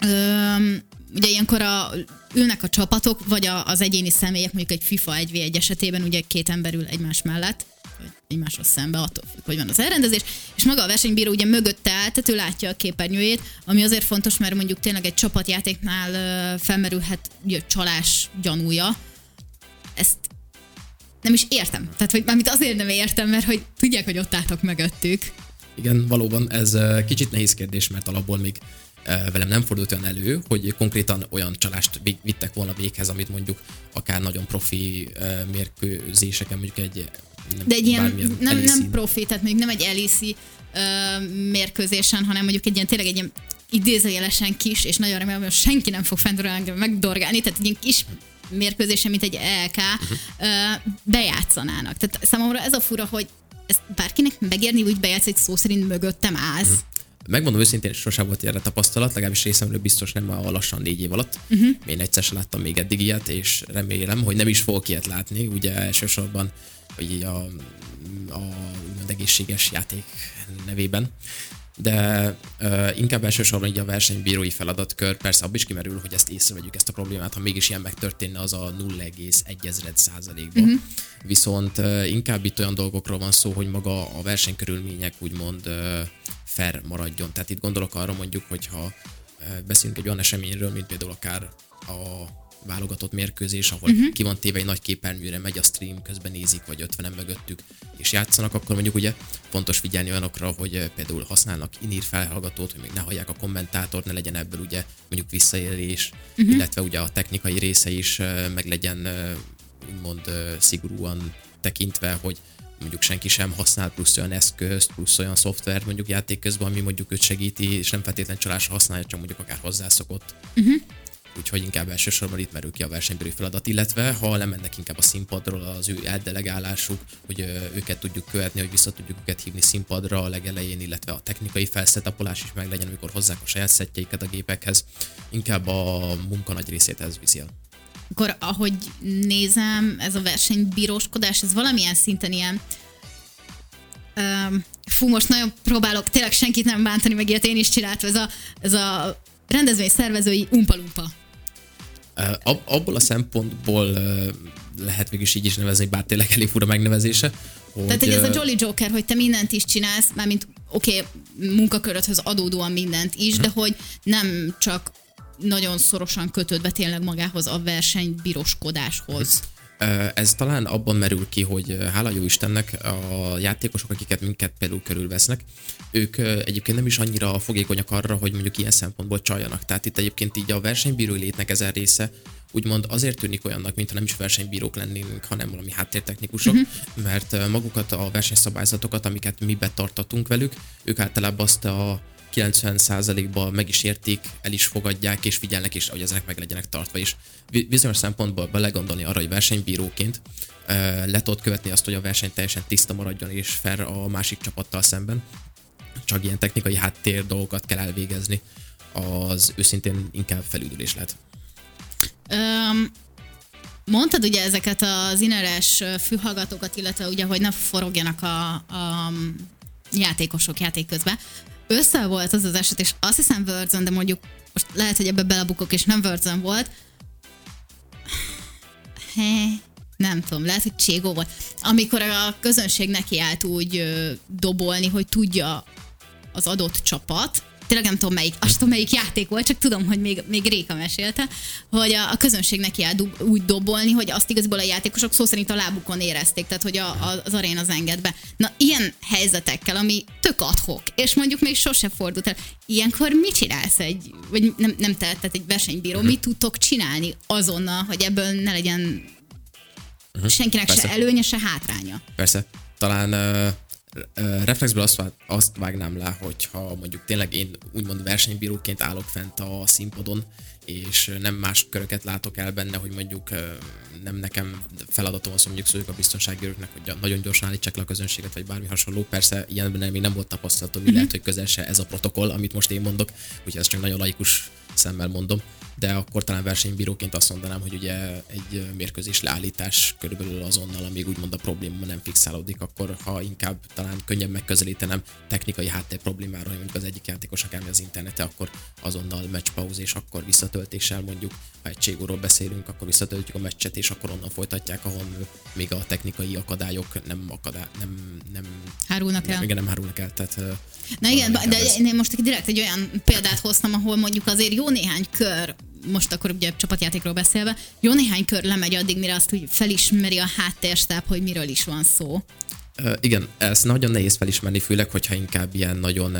Öm, ugye ilyenkor a, ülnek a csapatok, vagy a, az egyéni személyek, mondjuk egy FIFA 1v1 esetében ugye két ember ül egymás mellett, vagy egymáshoz szembe, attól függ, hogy van az elrendezés, és maga a versenybíró ugye mögötte áll, tehát ő látja a képernyőjét, ami azért fontos, mert mondjuk tényleg egy csapatjátéknál felmerülhet ugye, csalás gyanúja. Ezt nem is értem. Tehát, hogy mármint azért nem értem, mert hogy tudják, hogy ott álltok mögöttük. Igen, valóban ez kicsit nehéz kérdés, mert alapból még velem nem fordult olyan elő, hogy konkrétan olyan csalást vittek volna véghez, amit mondjuk akár nagyon profi mérkőzéseken, mondjuk egy nem, De egy ilyen nem, nem profi, tehát mondjuk nem egy ö, mérkőzésen, hanem mondjuk egy ilyen tényleg egy ilyen idézőjelesen kis, és nagyon remélem, hogy senki nem fog fent rá megdorgálni, tehát egy ilyen kis mérkőzésen, mint egy ELK, ö, bejátszanának. Tehát számomra ez a fura, hogy ezt bárkinek megérni, úgy bejátsz, hogy szó szerint mögöttem állsz. Mhm. Megmondom őszintén, sosem volt erre tapasztalat, legalábbis részemről biztos nem a lassan négy év alatt. Uh-huh. Én egyszer sem láttam még eddig ilyet, és remélem, hogy nem is fogok ilyet látni. Ugye elsősorban hogy a, a úgymond egészséges játék nevében. De uh, inkább elsősorban így a versenybírói feladatkör, persze abban is kimerül, hogy ezt észrevegyük ezt a problémát, ha mégis ilyen megtörténne, az a 0,1 százalékban. Uh-huh. Viszont uh, inkább itt olyan dolgokról van szó, hogy maga a versenykörülmények úgymond uh, fair maradjon. Tehát itt gondolok arra mondjuk, hogyha beszélünk egy olyan eseményről, mint például akár a válogatott mérkőzés, ahol uh-huh. ki van téve egy nagy képernyőre, megy a stream, közben nézik, vagy 50 mögöttük, és játszanak, akkor mondjuk ugye fontos figyelni olyanokra, hogy például használnak inír felhallgatót, hogy még ne hallják a kommentátort, ne legyen ebből ugye mondjuk visszaélés, uh-huh. illetve ugye a technikai része is meg legyen úgymond szigorúan tekintve, hogy mondjuk senki sem használ plusz olyan eszközt, plusz olyan szoftvert mondjuk játék közben, ami mondjuk őt segíti, és nem feltétlen csalásra használja, csak mondjuk akár hozzászokott. Uh-huh. Úgyhogy inkább elsősorban itt merül ki a versenybeli feladat, illetve ha lemennek inkább a színpadról az ő eldelegálásuk, hogy őket tudjuk követni, hogy vissza tudjuk őket hívni színpadra a legelején, illetve a technikai felszetapolás is meg legyen, amikor hozzák a saját szettjeiket a gépekhez. Inkább a munka nagy részét ez viszi el. Akkor ahogy nézem, ez a versenybíróskodás, ez valamilyen szinten ilyen um, fú, most nagyon próbálok tényleg senkit nem bántani, meg ilyet én is csináltam, ez a, ez a rendezvény szervezői umpalumpa. Ab- abból a szempontból ö, lehet mégis így is nevezni, bár tényleg elég fura megnevezése. Hogy, Tehát, hogy ez a Jolly Joker, hogy te mindent is csinálsz, mármint oké, okay, munkakörödhöz adódóan mindent is, de hogy nem csak nagyon szorosan kötődve tényleg magához a versenybíroskodáshoz. Ez talán abban merül ki, hogy hála jó Istennek a játékosok, akiket minket például körülvesznek, ők egyébként nem is annyira fogékonyak arra, hogy mondjuk ilyen szempontból csaljanak. Tehát itt egyébként így a versenybírói létnek ezen része úgymond azért tűnik olyannak, mintha nem is versenybírók lennénk, hanem valami háttértechnikusok, uh-huh. mert magukat a versenyszabályzatokat, amiket mi betartatunk velük, ők általában azt a 90%-ban meg is értik, el is fogadják, és figyelnek is, hogy ezek meg legyenek tartva is. Bizonyos szempontból belegondolni arra, hogy versenybíróként le tudod követni azt, hogy a verseny teljesen tiszta maradjon és fair a másik csapattal szemben. Csak ilyen technikai háttér dolgokat kell elvégezni, az őszintén inkább felüdülés lehet. Öm, mondtad ugye ezeket az ineres fülhallgatókat, illetve ugye, hogy ne forogjanak a, a játékosok játék közben. Össze volt az az eset, és azt hiszem Wordzon, de mondjuk most lehet, hogy ebbe belebukok, és nem Wordzon volt. Hé, nem tudom, lehet, hogy Cségó volt. Amikor a közönség neki állt úgy ö, dobolni, hogy tudja az adott csapat, tényleg nem tudom melyik, azt tudom melyik játék volt, csak tudom, hogy még, még Réka mesélte, hogy a, a közönség neki áll dub, úgy dobolni, hogy azt igazából a játékosok szó szerint a lábukon érezték, tehát hogy a, a, az aréna az enged be. Na, ilyen helyzetekkel, ami tök adhok, és mondjuk még sose fordult el, ilyenkor mit csinálsz egy, vagy nem, nem te, tehát egy versenybíró, mit tudtok csinálni azonnal, hogy ebből ne legyen senkinek Persze. se előnye, se hátránya. Persze, talán reflexből azt, azt vágnám le, hogyha mondjuk tényleg én úgymond versenybíróként állok fent a színpadon, és nem más köröket látok el benne, hogy mondjuk nem nekem feladatom az, mondjuk szóljuk a biztonsági őröknek, hogy nagyon gyorsan állítsák le a közönséget, vagy bármi hasonló. Persze ilyenben még nem volt tapasztalatom, mm-hmm. lehet, hogy közel se ez a protokoll, amit most én mondok, úgyhogy ezt csak nagyon laikus szemmel mondom, de akkor talán versenybíróként azt mondanám, hogy ugye egy mérkőzés leállítás körülbelül azonnal, amíg úgymond a probléma nem fixálódik, akkor ha inkább talán könnyebb megközelítenem technikai háttér problémára, hogy mondjuk az egyik játékos akármi az internete, akkor azonnal meccspauz és akkor visszatöltéssel mondjuk, ha egy Cségóról beszélünk, akkor visszatöltjük a meccset, és akkor onnan folytatják, ahol még a technikai akadályok nem akadály, nem, nem, Hárulnak el. nem, igen, nem hárulnak el, tehát Na igen, de ez. én most direkt egy olyan példát hoztam, ahol mondjuk azért jó néhány kör, most akkor ugye csapatjátékról beszélve, jó néhány kör lemegy addig, mire azt úgy felismeri a háttérstáb, hogy miről is van szó. Igen, ezt nagyon nehéz felismerni, főleg, hogyha inkább ilyen nagyon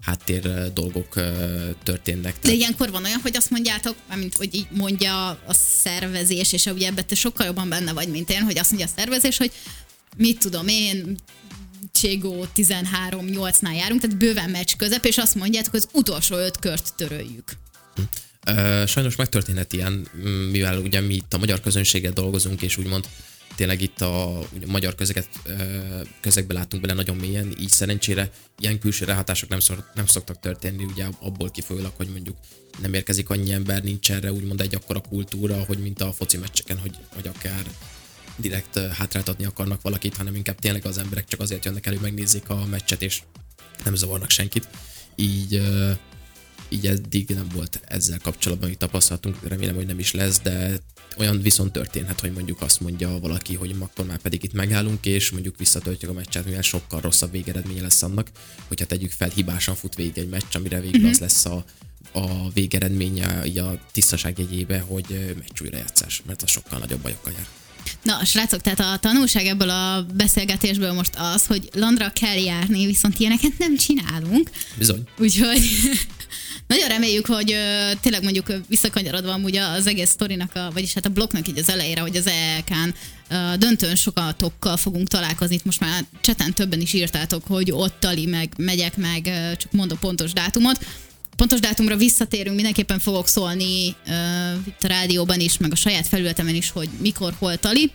háttér dolgok történnek. De ilyenkor van olyan, hogy azt mondjátok, mint hogy így mondja a szervezés, és ugye ebben te sokkal jobban benne vagy, mint én, hogy azt mondja a szervezés, hogy mit tudom én, Cségó 13-8-nál járunk, tehát bőven meccs közep, és azt mondjátok, hogy az utolsó öt kört töröljük. Ö, Sajnos megtörténhet ilyen, mivel ugye mi itt a magyar közönséggel dolgozunk, és úgymond tényleg itt a magyar közeget, közegbe látunk bele nagyon mélyen, így szerencsére ilyen külső ráhatások nem, szor, nem szoktak történni, ugye abból kifolyólag, hogy mondjuk nem érkezik annyi ember, nincs erre úgymond egy akkora kultúra, hogy mint a foci meccseken, hogy, hogy akár direkt hátráltatni akarnak valakit, hanem inkább tényleg az emberek csak azért jönnek elő, hogy megnézzék a meccset, és nem zavarnak senkit. Így így eddig nem volt ezzel kapcsolatban, amit tapasztaltunk, remélem, hogy nem is lesz, de olyan viszont történhet, hogy mondjuk azt mondja valaki, hogy akkor már pedig itt megállunk, és mondjuk visszatöltjük a meccset, mivel sokkal rosszabb végeredménye lesz annak, hogyha tegyük fel, hibásan fut végig egy meccs, amire végül Mhm. az lesz a, a végeredménye így a tisztaság jegyébe, hogy meccs újrajátszás, mert az sokkal nagyobb bajokkal jár. Na, srácok, tehát a tanulság ebből a beszélgetésből most az, hogy Landra kell járni, viszont ilyeneket nem csinálunk. Bizony. Úgyhogy nagyon reméljük, hogy tényleg mondjuk visszakanyarodva amúgy az egész sztorinak, a, vagyis hát a blokknak így az elejére, hogy az ELK-n ö, döntőn sokatokkal fogunk találkozni. Itt most már cseten többen is írtátok, hogy ott tali, meg megyek, meg csak mondok pontos dátumot. Pontos dátumra visszatérünk, mindenképpen fogok szólni ö, itt a rádióban is, meg a saját felületemen is, hogy mikor, hol tali.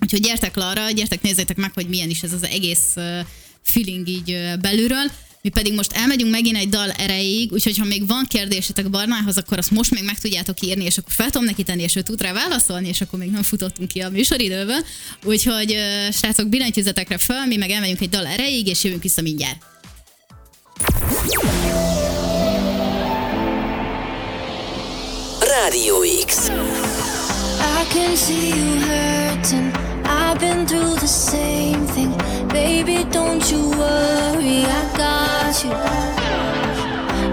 Úgyhogy gyertek le arra, gyertek nézzétek meg, hogy milyen is ez az egész ö, feeling így ö, belülről. Mi pedig most elmegyünk megint egy dal erejéig, úgyhogy ha még van kérdésetek Barnához, akkor azt most még meg tudjátok írni, és akkor fel tudom neki tenni, és ő tud rá válaszolni, és akkor még nem futottunk ki a műsoridőből. Úgyhogy srácok, billentyűzetekre föl, mi meg elmegyünk egy dal erejéig, és jövünk vissza mindjárt. Rádió X. I can see you hurting. I've been through the same thing. Baby, don't you worry, I got you.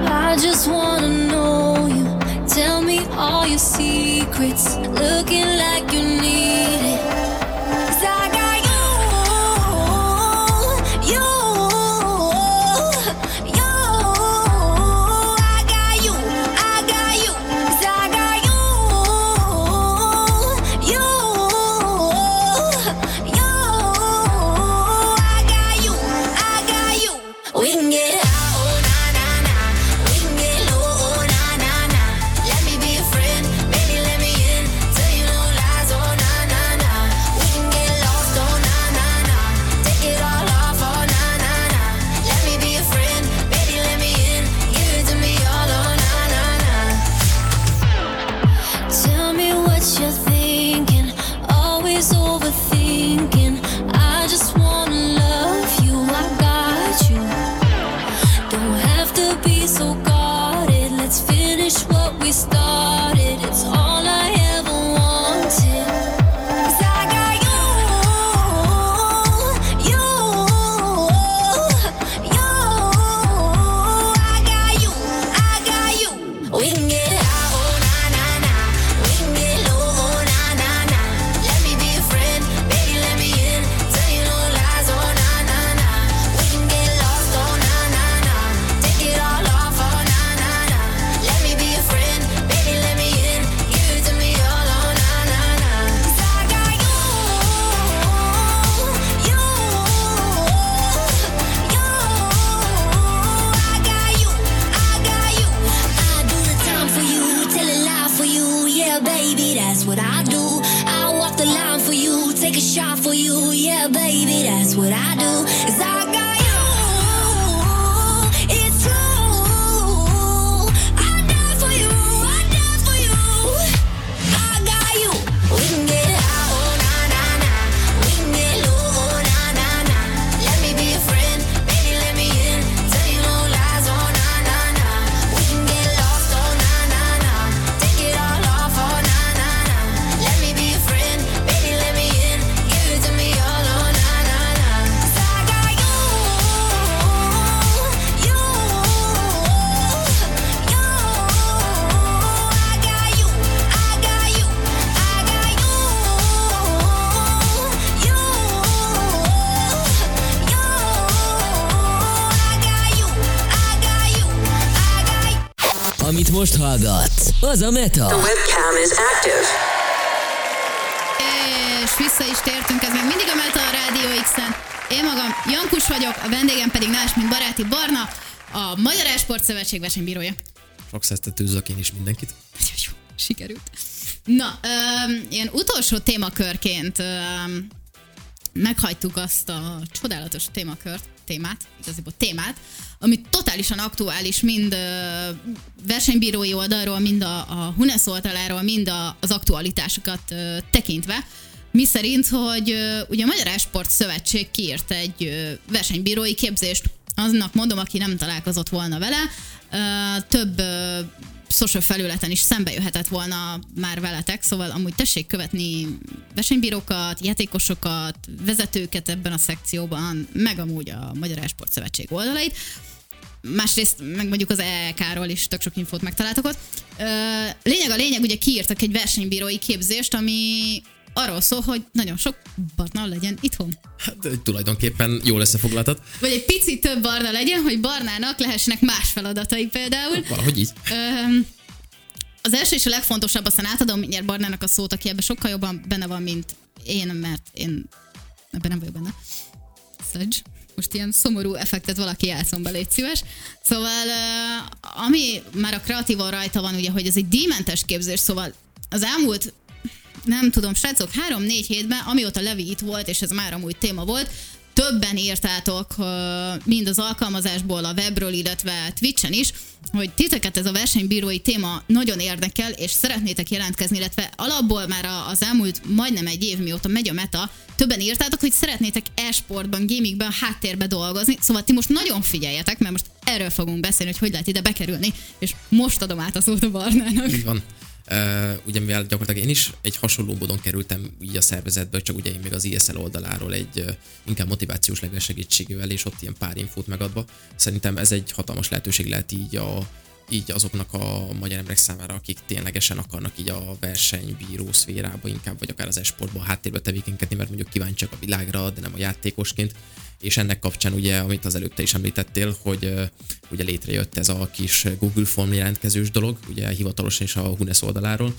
I just wanna know you. Tell me all your secrets. Looking like you need az a Meta. webcam is active. És vissza is tértünk, ez még mindig a Meta a Rádió X-en. Én magam Jankus vagyok, a vendégem pedig más, mint Baráti Barna, a Magyar Esport Szövetség versenybírója. Tűzök én is mindenkit. Jó, sikerült. Na, öm, ilyen utolsó témakörként öm, meghagytuk azt a csodálatos témakört, témát, igazából témát, ami totálisan aktuális mind versenybírói oldalról, mind a, a Hunes oldaláról, mind a, az aktualitásokat tekintve. Mi szerint, hogy ugye a Magyar Esport Szövetség kiírt egy versenybírói képzést, aznak mondom, aki nem találkozott volna vele, több social felületen is szembe jöhetett volna már veletek, szóval amúgy tessék követni versenybírókat, játékosokat, vezetőket ebben a szekcióban, meg amúgy a Magyar Esport Szövetség oldalait. Másrészt meg mondjuk az EK-ról is tök sok infót megtaláltok ott. Lényeg a lényeg, ugye kiírtak egy versenybírói képzést, ami arról szól, hogy nagyon sok barna legyen itthon. Hát tulajdonképpen jól összefoglaltad. Vagy egy picit több barna legyen, hogy barnának lehessenek más feladatai például. Valahogy így. Öm, az első és a legfontosabb, aztán átadom mindjárt Barnának a szót, aki ebben sokkal jobban benne van, mint én, mert én ebben nem vagyok benne. Szedj. Most ilyen szomorú effektet valaki játszom be, légy szíves. Szóval, ami már a kreatívon rajta van, ugye, hogy ez egy díjmentes képzés, szóval az elmúlt nem tudom, srácok, három-négy hétben, amióta Levi itt volt, és ez már amúgy téma volt, többen írtátok mind az alkalmazásból, a webről, illetve Twitchen is, hogy titeket ez a versenybírói téma nagyon érdekel, és szeretnétek jelentkezni, illetve alapból már az elmúlt majdnem egy év mióta megy a meta, többen írtátok, hogy szeretnétek e-sportban, gamingben, háttérbe dolgozni, szóval ti most nagyon figyeljetek, mert most erről fogunk beszélni, hogy hogy lehet ide bekerülni, és most adom át a szót a Barnának. Így van. Ugye mivel gyakorlatilag én is egy hasonló módon kerültem így a szervezetbe, csak ugye én még az ISL oldaláról egy inkább motivációs levél segítségével, és ott ilyen pár infót megadva. Szerintem ez egy hatalmas lehetőség lehet így a így azoknak a magyar emberek számára, akik ténylegesen akarnak így a versenybíró szférába inkább, vagy akár az esportban a háttérbe tevékenykedni, mert mondjuk kíváncsiak a világra, de nem a játékosként. És ennek kapcsán ugye, amit az előbb te is említettél, hogy ugye létrejött ez a kis Google Form jelentkezős dolog, ugye hivatalosan is a Hunes oldaláról,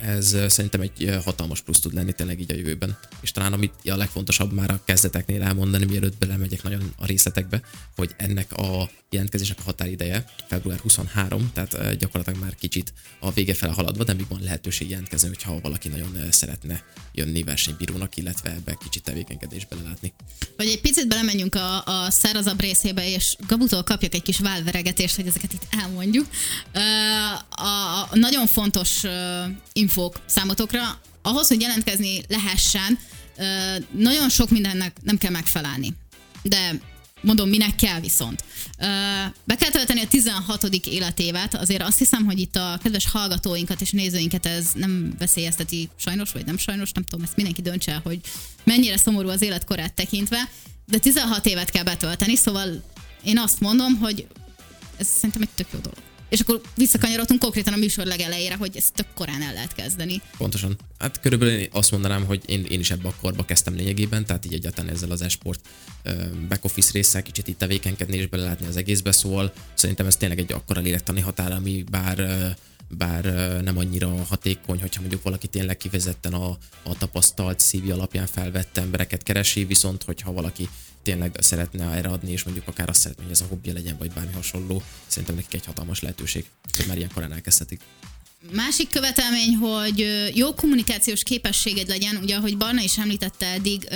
ez szerintem egy hatalmas plusz tud lenni tényleg így a jövőben. És talán amit a legfontosabb már a kezdeteknél elmondani, mielőtt belemegyek nagyon a részletekbe, hogy ennek a jelentkezésnek a határideje február 23, tehát gyakorlatilag már kicsit a vége fele haladva, de még van lehetőség jelentkezni, hogyha valaki nagyon szeretne jönni versenybírónak, illetve ebbe kicsit tevékenykedésbe belelátni. Hogy egy picit belemenjünk a, a szárazabb részébe, és Gabutól kapjak egy kis válveregetést, hogy ezeket itt elmondjuk. A, a nagyon fontos infók számotokra, ahhoz, hogy jelentkezni lehessen, nagyon sok mindennek nem kell megfelelni. De mondom, minek kell viszont. Be kell tölteni a 16. életévet, azért azt hiszem, hogy itt a kedves hallgatóinkat és nézőinket ez nem veszélyezteti sajnos, vagy nem sajnos, nem tudom, ezt mindenki döntse el, hogy mennyire szomorú az életkorát tekintve, de 16 évet kell betölteni, szóval én azt mondom, hogy ez szerintem egy tök jó dolog. És akkor visszakanyarodtunk konkrétan a műsor legelejére, hogy ezt tök korán el lehet kezdeni. Pontosan. Hát körülbelül én azt mondanám, hogy én, én is ebbe a korba kezdtem lényegében, tehát így egyáltalán ezzel az esport back office résszel kicsit itt tevékenykedni és belelátni az egészbe, szóval szerintem ez tényleg egy akkora lélektani határ, ami bár bár nem annyira hatékony, hogyha mondjuk valaki tényleg kivezetten a, a tapasztalt CV alapján felvett embereket keresi, viszont hogyha valaki tényleg szeretne erre adni, és mondjuk akár azt szeretné, hogy ez a hobbija legyen, vagy bármi hasonló, szerintem nekik egy hatalmas lehetőség, hogy már ilyen korán elkezdhetik. Másik követelmény, hogy jó kommunikációs képességed legyen, ugye ahogy Barna is említette eddig,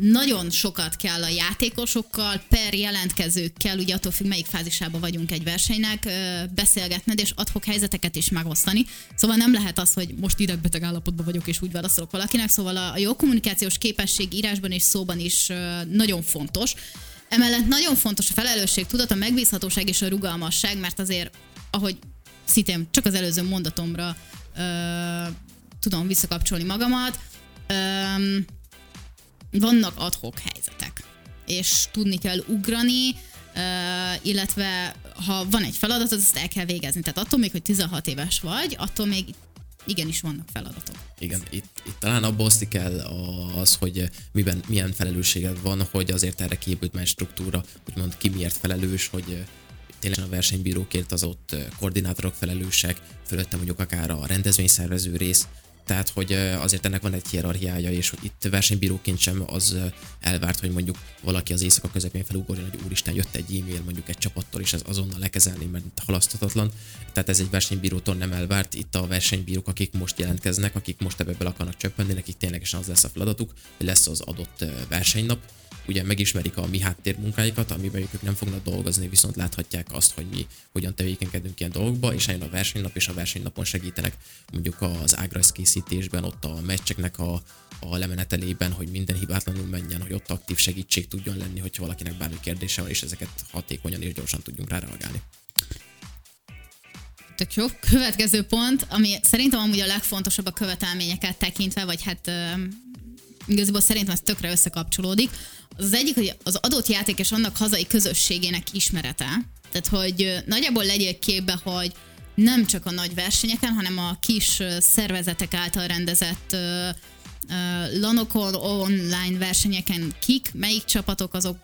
nagyon sokat kell a játékosokkal, per jelentkezőkkel, ugye attól függ, melyik fázisában vagyunk egy versenynek, beszélgetned, és adhok helyzeteket is megosztani. Szóval nem lehet az, hogy most idegbeteg állapotban vagyok, és úgy válaszolok valakinek. Szóval a jó kommunikációs képesség írásban és szóban is nagyon fontos. Emellett nagyon fontos a felelősség, tudat, a megbízhatóság és a rugalmasság, mert azért, ahogy szintén csak az előző mondatomra ö, tudom visszakapcsolni magamat, ö, vannak adhok helyzetek, és tudni kell ugrani, illetve ha van egy feladat, az azt el kell végezni. Tehát attól még, hogy 16 éves vagy, attól még igenis vannak feladatok. Igen, itt, itt talán abba osztik el az, hogy miben, milyen felelősséged van, hogy azért erre kiépült már struktúra, úgymond ki miért felelős, hogy tényleg a versenybírókért az ott koordinátorok felelősek, fölötte mondjuk akár a rendezvényszervező rész, tehát, hogy azért ennek van egy hierarchiája, és hogy itt versenybíróként sem az elvárt, hogy mondjuk valaki az éjszaka közepén felugorjon, hogy úristen, jött egy e-mail mondjuk egy csapattól, és ez azonnal lekezelni, mert halaszthatatlan. Tehát ez egy versenybírótól nem elvárt. Itt a versenybírók, akik most jelentkeznek, akik most ebbe akarnak csöppenni, nekik ténylegesen az lesz a feladatuk, hogy lesz az adott versenynap, ugye megismerik a mi háttérmunkáikat, amiben ők nem fognak dolgozni, viszont láthatják azt, hogy mi hogyan tevékenykedünk ilyen dolgokba, és eljön a versenynap, és a versenynapon segítenek mondjuk az ágrajz készítésben, ott a meccseknek a, a lemenetelében, hogy minden hibátlanul menjen, hogy ott aktív segítség tudjon lenni, hogyha valakinek bármi kérdése van, és ezeket hatékonyan és gyorsan tudjunk rá reagálni. Tök jó. Következő pont, ami szerintem amúgy a legfontosabb a követelményeket tekintve, vagy hát igazából szerintem ez tökre összekapcsolódik. Az, egyik, hogy az adott játék és annak hazai közösségének ismerete. Tehát, hogy nagyjából legyél képbe, hogy nem csak a nagy versenyeken, hanem a kis szervezetek által rendezett lanokon, online versenyeken kik, melyik csapatok azok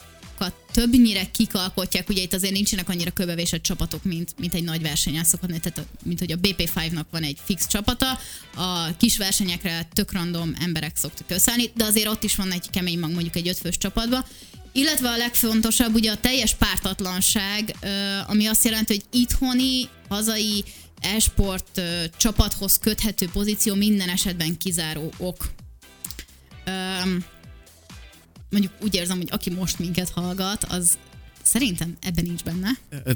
többnyire kikalkotják, ugye itt azért nincsenek annyira kövevésett csapatok, mint, mint egy nagy versenyen szokott, tehát mint hogy a BP5-nak van egy fix csapata, a kis versenyekre tök random emberek szoktak összeállni, de azért ott is van egy kemény mag mondjuk egy ötfős csapatba, illetve a legfontosabb ugye a teljes pártatlanság, ami azt jelenti, hogy itthoni, hazai e-sport csapathoz köthető pozíció minden esetben kizáró ok. Mondjuk úgy érzem, hogy aki most minket hallgat, az szerintem ebben nincs benne.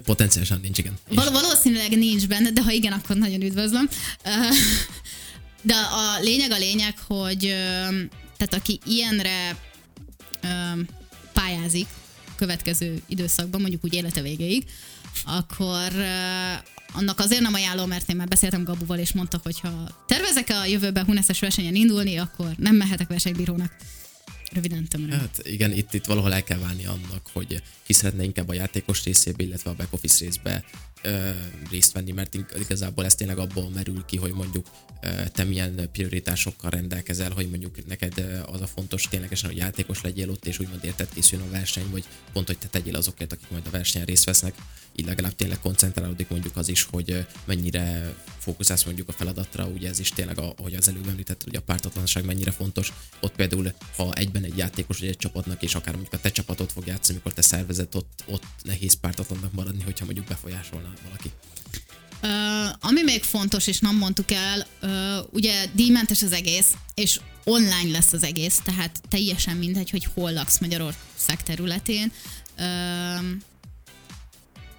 Potenciálisan nincs, igen. Val- valószínűleg nincs benne, de ha igen, akkor nagyon üdvözlöm. De a lényeg a lényeg, hogy tehát aki ilyenre pályázik következő időszakban, mondjuk úgy élete végéig, akkor annak azért nem ajánlom, mert én már beszéltem Gabuval, és mondta, hogy ha tervezek a jövőben Huneszes versenyen indulni, akkor nem mehetek versenybírónak. Röviden tömören. Hát igen, itt, itt valahol el kell válni annak, hogy ki szeretne inkább a játékos részébe, illetve a back office részbe ö, részt venni, mert ig- igazából ez tényleg abból merül ki, hogy mondjuk ö, te milyen prioritásokkal rendelkezel, hogy mondjuk neked az a fontos ténylegesen, hogy játékos legyél ott, és úgymond érted készüljön a verseny, vagy pont, hogy te tegyél azokért, akik majd a versenyen részt vesznek, így legalább tényleg koncentrálódik mondjuk az is, hogy mennyire fókuszálsz mondjuk a feladatra, ugye ez is tényleg, ahogy az előbb említetted, hogy a pártatlanság mennyire fontos. Ott például, ha egyben egy játékos vagy egy csapatnak, és akár mondjuk a te csapatod fog játszani, amikor te szervezed, ott, ott nehéz pártatlannak maradni, hogyha mondjuk valaki. Uh, ami még fontos, és nem mondtuk el, uh, ugye díjmentes az egész, és online lesz az egész, tehát teljesen mindegy, hogy hol laksz Magyarország területén. Uh,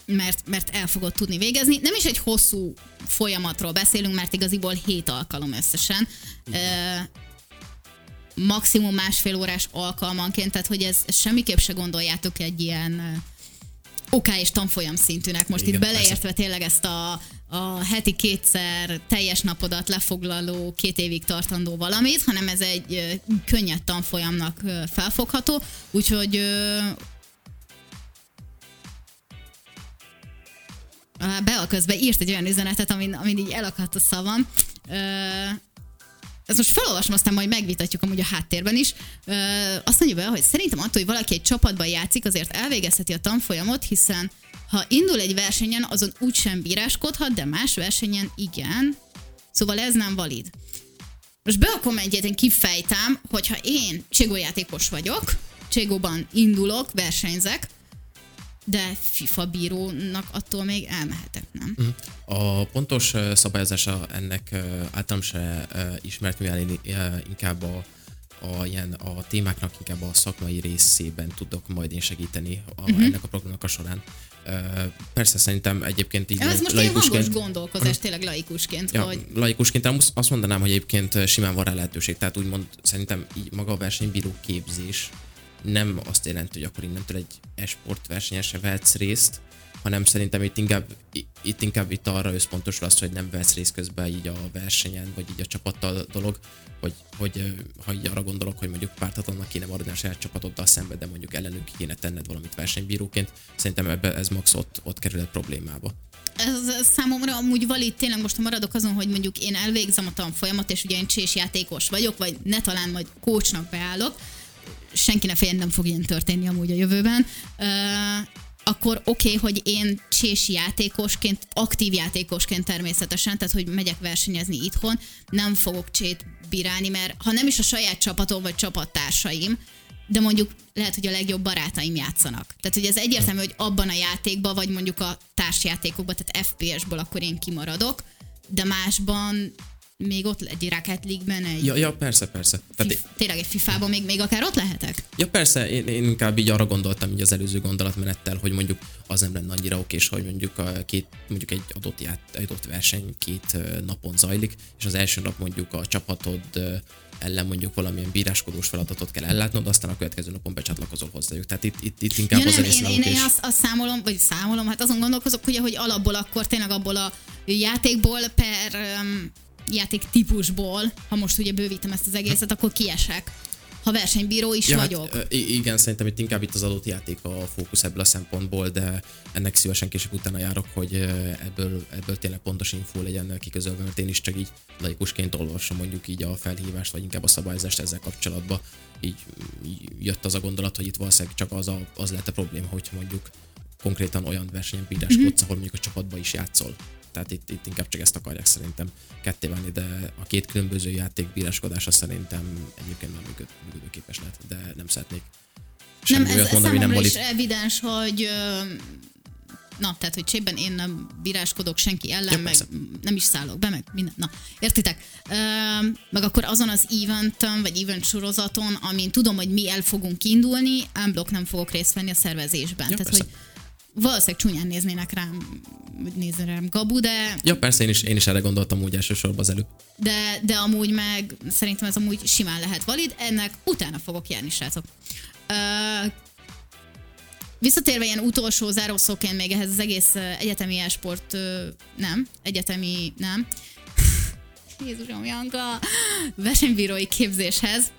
mert, mert el fogod tudni végezni. Nem is egy hosszú folyamatról beszélünk, mert igaziból hét alkalom összesen. Uh, maximum másfél órás alkalmanként, tehát hogy ez, ez semmiképp se gondoljátok egy ilyen OK és tanfolyam szintűnek. Most Igen, itt beleértve tényleg ezt a, a heti kétszer teljes napodat lefoglaló, két évig tartandó valamit, hanem ez egy könnyed tanfolyamnak felfogható, úgyhogy Bea közben írt egy olyan üzenetet, amin, amin így elakadt a szavam. Ezt most felolvasom, aztán majd megvitatjuk amúgy a háttérben is. Ö, azt mondja be, hogy szerintem attól, hogy valaki egy csapatban játszik, azért elvégezheti a tanfolyamot, hiszen ha indul egy versenyen, azon úgysem bíráskodhat, de más versenyen igen. Szóval ez nem valid. Most be a kommentjét én kifejtem, hogyha én Cségó játékos vagyok, Cségóban indulok, versenyzek, de FIFA bírónak attól még elmehetek, nem? A pontos ö, szabályozása ennek ö, általam se ö, ismert, mivel inkább a, a, ilyen, a témáknak inkább a szakmai részében tudok majd én segíteni a, uh-huh. ennek a programnak a során. Persze szerintem egyébként így Ez most ilyen laikusként- gondolkozás tényleg laikusként, Ja, hogy laikusként azt mondanám, hogy egyébként simán van rá lehetőség. Tehát úgymond szerintem így maga a versenybíró képzés nem azt jelenti, hogy akkor innentől egy e-sport versenyesen vehetsz részt, hanem szerintem itt inkább, itt inkább itt arra összpontosul az, hogy nem vesz részt közben így a versenyen, vagy így a csapattal dolog, hogy, hogy ha így arra gondolok, hogy mondjuk pártatlannak kéne maradni a saját csapatoddal szemben, de mondjuk ellenük kéne tenned valamit versenybíróként, szerintem ebbe ez max ott, ott kerül egy problémába. ez, számomra amúgy valid, tényleg most maradok azon, hogy mondjuk én elvégzem a tanfolyamat, és ugye én csés játékos vagyok, vagy ne talán majd coachnak beállok, senki ne féljen, nem fog ilyen történni amúgy a jövőben. Ö, akkor oké, okay, hogy én csés játékosként, aktív játékosként természetesen, tehát hogy megyek versenyezni itthon, nem fogok csét bírálni, mert ha nem is a saját csapatom vagy csapattársaim, de mondjuk lehet, hogy a legjobb barátaim játszanak. Tehát, hogy ez egyértelmű, hogy abban a játékban, vagy mondjuk a társjátékokban, tehát FPS-ből akkor én kimaradok, de másban még ott egy Rocket League-ben, egy Ja, ja, persze, persze. Tehát, Fif- tényleg egy FIFA-ban még, még akár ott lehetek? Ja persze, én, én inkább így arra gondoltam így az előző gondolatmenettel, hogy mondjuk az nem lenne annyira okés, hogy mondjuk, a két, mondjuk egy adott, ját, egy adott verseny két napon zajlik, és az első nap mondjuk a csapatod ellen mondjuk valamilyen bíráskodós feladatot kell ellátnod, aztán a következő napon becsatlakozol hozzájuk. Tehát itt, itt, itt inkább Ja, az nem, én, én, én azt, azt számolom, vagy számolom, hát azon gondolkozok, ugye, hogy alapból akkor tényleg abból a játékból per um, játék típusból, ha most ugye bővítem ezt az egészet, akkor kiesek. Ha versenybíró is Ja, vagyok. Hát, ö, i- igen, szerintem itt inkább itt az adott játék a fókusz ebből a szempontból, de ennek szívesen később utána járok, hogy ebből, ebből tényleg pontos infó legyen kiközölve, mert én is csak így laikusként olvasom mondjuk így a felhívást, vagy inkább a szabályzást ezzel kapcsolatban. Így, így jött az a gondolat, hogy itt valószínűleg csak az, a, az lehet a probléma, hogy mondjuk konkrétan olyan versenyen bíráskodsz, mm-hmm. ahol mondjuk a csapatba is játszol. Tehát itt, itt inkább csak ezt akarják szerintem ketté válni, de a két különböző játék bíráskodása szerintem egyébként már működ, működőképes lehet, de nem szeretnék semmi nem, olyat ez mondani, nem is valit. evidens, hogy na, tehát, hogy csében én nem bíráskodok senki ellen, Ja, meg persze. nem is szállok be, meg minden. Na, értitek? Ö, meg akkor azon az eventon, vagy event sorozaton, amin tudom, hogy mi el fogunk indulni, unblock nem fogok részt venni a szervezésben. Ja, tehát, persze. hogy valószínűleg csúnyán néznének rám, nézne rám Gabu, de, Ja, persze, én is, én is erre gondoltam úgy elsősorban az előbb. de, de amúgy meg szerintem ez amúgy simán lehet valid, ennek utána fogok járni, srácok. Ö, Visszatérve ilyen utolsó zárószóként még ehhez az egész egyetemi e-sport, nem, egyetemi, nem. Jézusom, Janka, versenybírói képzéshez.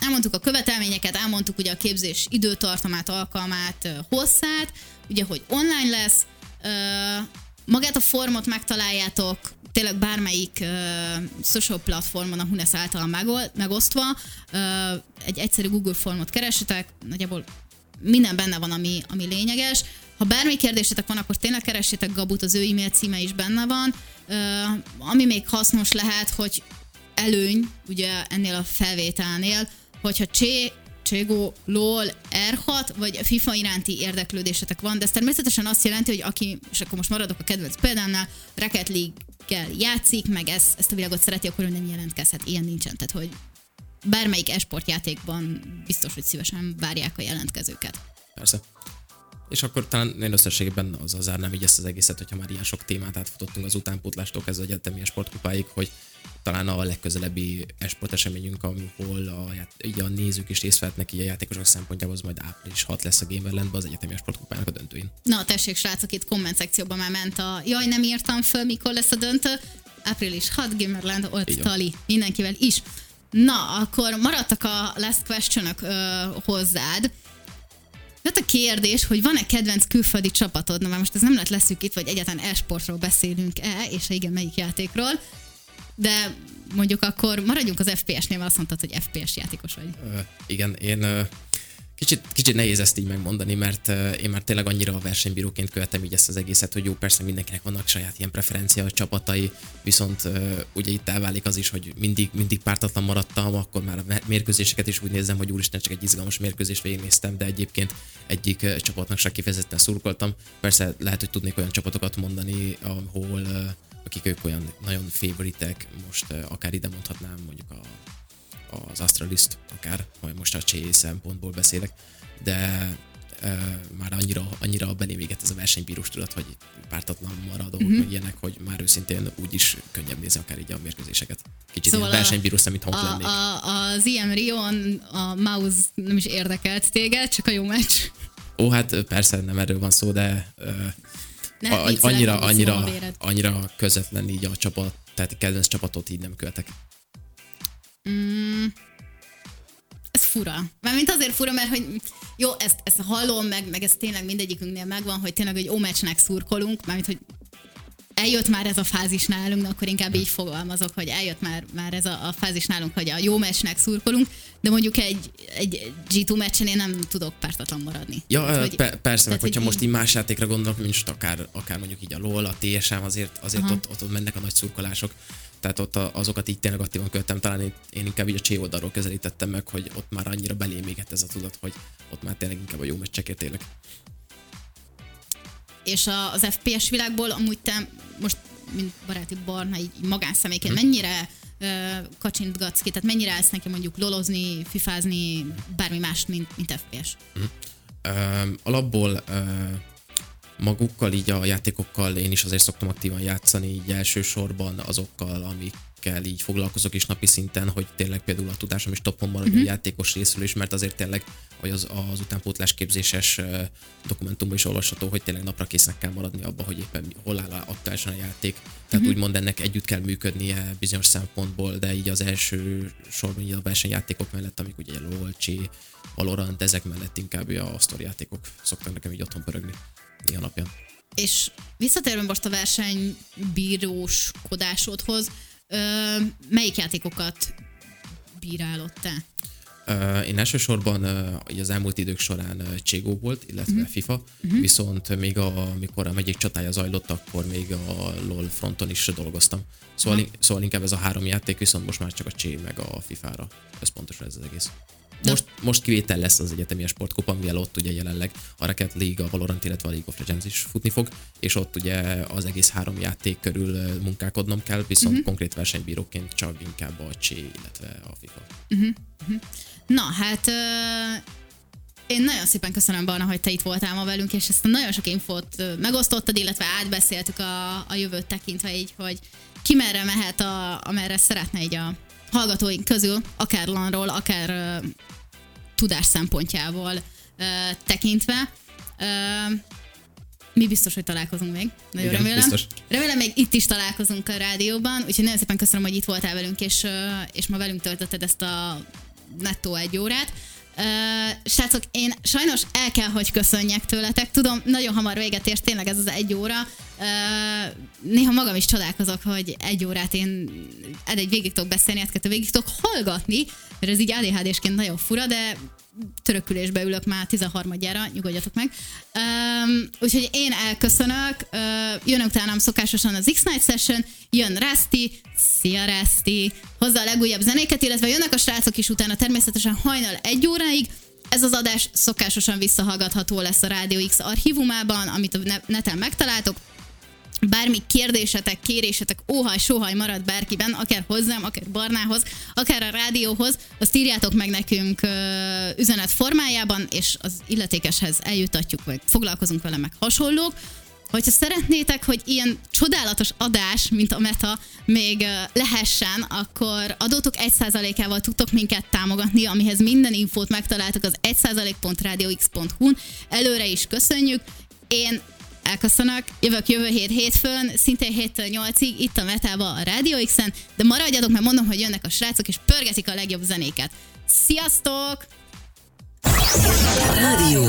Elmondtuk a követelményeket, elmondtuk ugye a képzés időtartamát, alkalmát, hosszát, ugye, hogy online lesz, magát a formot megtaláljátok, tényleg bármelyik uh, social platformon, a Hunes által megosztva, egy egyszerű Google formot keresitek, nagyjából minden benne van, ami, ami lényeges. Ha bármi kérdésetek van, akkor tényleg keressétek Gabut, az ő e-mail címe is benne van. Ami még hasznos lehet, hogy előny, ugye ennél a felvételnél, hogyha Csé, Cségó, LOL, R6, vagy FIFA iránti érdeklődésetek van, de ez természetesen azt jelenti, hogy aki, és akkor most maradok a kedvenc példámnál, Rocket League-gel játszik, meg ezt, ezt a világot szereti, akkor ő nem jelentkezhet. Ilyen nincsen. Tehát, hogy bármelyik esport játékban biztos, hogy szívesen várják a jelentkezőket. Persze. És akkor talán én összességében az az zárnám így ezt az egészet, hogyha már ilyen sok témát átfutottunk az utánpótlástól kezdve egyetemi sportkupáig, hogy talán a legközelebbi esport eseményünk, ahol a, így a nézők is részt vehetnek így a játékosok szempontjából, az majd április 6 lesz a Gamerlandben az egyetemi sportkupának a döntőin. Na, tessék, srácok, itt komment szekcióban már ment a jaj, nem írtam föl, mikor lesz a döntő. Április 6, Gamerland, ott. Tali, mindenkivel is. Na, akkor maradtak a last question hozzád. Jött a kérdés, hogy van-e kedvenc külföldi csapatod? Na már most ez nem lett leszük itt, vagy egyáltalán e-sportról beszélünk-e, és igen, melyik játékról. De mondjuk akkor maradjunk az FPS-nél, mert azt mondtad, hogy FPS játékos vagy. Ö, igen, én kicsit, kicsit nehéz ezt így megmondani, mert én már tényleg annyira a versenybíróként követem így ezt az egészet, hogy jó, persze mindenkinek vannak saját ilyen preferencia csapatai, viszont ugye itt elválik az is, hogy mindig, mindig pártatlan maradtam, akkor már a mérkőzéseket is úgy nézem, hogy úristen, csak egy izgalmas mérkőzést végignéztem, de egyébként egyik csapatnak se kifejezetten szurkoltam. Persze lehet, hogy tudnék olyan csapatokat mondani, ahol akik ők olyan nagyon favoritek, most akár ide mondhatnám mondjuk a az Astralist, akár, majd most a Csé szempontból beszélek, de uh, már annyira, annyira belém égett ez a versenybírós tudat, hogy pártatlan maradok, Mhm. uh-huh. meg ilyenek, hogy már őszintén úgy is könnyebb nézni akár így a mérkőzéseket. Kicsit Szóval a- versenybíró mint A, lennék. a, az IM Rion a mouse nem is érdekelt téged, csak a jó meccs. Ó, hát persze nem erről van szó, de uh, Ne, a, annyira, a annyira, annyira közvetlen így a csapat, tehát kedvenc csapatot így nem követek. Ez fura. Mármint azért fura, mert hogy jó, ezt, ezt hallom, meg, meg ez tényleg mindegyikünknél megvan, hogy tényleg egy ómecsnek szurkolunk, mármint, hogy eljött már ez a fázis nálunk, akkor inkább így fogalmazok, hogy eljött már, már ez a, a fázis nálunk, hogy a jó meccsnek szurkolunk, de mondjuk egy, egy G2 meccsen én nem tudok pártatlan maradni. Ja, Tehát, hogy, pe- persze, meg tehát, hogyha hogy most így más játékra gondolok, mint akár, akár mondjuk így a LOL, a TSM, azért, azért Aha. ott, ott, mennek a nagy szurkolások. Tehát ott azokat így tényleg aktívan követtem, talán én, én inkább így a csé oldalról közelítettem meg, hogy ott már annyira belém égett ez a tudat, hogy ott már tényleg inkább a jó meccsekért élek. és a, az FPS világból amúgy te most, mint baráti barna, így így magánszemélyként, Mhm. mennyire ö, kacsintgatsz ki, tehát mennyire állsz neki mondjuk lolozni, fifázni, bármi más, mint, mint FPS? Ö, alapból ö, magukkal, így a játékokkal én is azért szoktam aktívan játszani, így elsősorban azokkal, amikkel így foglalkozok is napi szinten, hogy tényleg például a tudásom is topon maradjon uh-huh. játékos részről is, mert azért tényleg, hogy az, az utánpótlás képzéses dokumentumban is olvasható, hogy tényleg napra késznek kell maradni abba, hogy éppen hol áll aktuálisan a játék. Tehát uh-huh. úgymond ennek együtt kell működnie bizonyos szempontból, de így az első sorban így a versenyjátékok mellett, amik ugye LOL, Valorant, ezek mellett inkább a sztorijátékok szoktak nekem így otthon pörögni néha napján. És visszatérve most a versenybíróskodásodhoz, ö, melyik játékokat bírálod te? Ö, Én elsősorban az elmúlt idők során ö, Cségó volt, illetve uh-huh. FIFA, uh-huh. viszont még a, amikor a megyék csatája zajlott, akkor még a LOL fronton is dolgoztam. Szóval, uh-huh. szóval inkább ez a három játék, viszont most már csak a Csé meg a FIFA-ra összpontosul ez az egész. Most, most kivétel lesz az egyetemi sportkupa, mivel ott ugye jelenleg a Rocket League, a Valorant, illetve a League of Legends is futni fog, és ott ugye az egész három játék körül munkálkodnom kell, viszont uh-huh. konkrét versenybíróként csak inkább a Csé, illetve a FIFA. Na, hát ö, én nagyon szépen köszönöm, Barna, hogy te itt voltál ma velünk, és ezt a nagyon sok infót megosztottad, illetve átbeszéltük a, a jövőt tekintve így, hogy ki merre mehet, a, amerre szeretne így a hallgatóink közül, akár lanról, akár ö, tudás szempontjából ö, tekintve. Ö, mi biztos, hogy találkozunk még. Nagyon Igen, remélem. biztos. Remélem még itt is találkozunk a rádióban, úgyhogy nagyon szépen köszönöm, hogy itt voltál velünk, és, és ma velünk töltötted ezt a nettó egy órát. Uh, srácok, én sajnos el kell, hogy köszönjek tőletek. Tudom, nagyon hamar véget ért tényleg ez az egy óra. Uh, néha magam is csodálkozok, hogy egy órát én egy végig tudok beszélni, ezt végig tudok hallgatni, mert ez így ADHD-sként nagyon fura, de törökülésbe ülök már 13 gyára, nyugodjatok meg. Um, úgyhogy én elköszönök, uh, jön utánam szokásosan az X-Night Session, jön Rusty, szia Rusty, hozzá a legújabb zenéket, illetve jönnek a srácok is utána természetesen hajnal egy óráig, ez az adás szokásosan visszahallgatható lesz a Rádió X archívumában, amit a ne- neten megtaláltok, bármi kérdésetek, kérésetek, óhaj, sóhaj marad bárkiben, akár hozzám, akár Barnához, akár a rádióhoz, azt írjátok meg nekünk ö, üzenet formájában, és az illetékeshez eljutatjuk, vagy foglalkozunk vele, meg hasonlók. Hogyha szeretnétek, hogy ilyen csodálatos adás, mint a Meta, még lehessen, akkor adótok 1%-ával tudtok minket támogatni, amihez minden infót megtaláltok az 1%.radiox.hu-n. Előre is köszönjük. Én elköszönök, jövök jövő hét hétfőn, szintén 7-től 8-ig, itt a Metába a Rádió X-en, de maradjatok, mert mondom, hogy jönnek a srácok, és pörgetik a legjobb zenéket. Sziasztok! Rádió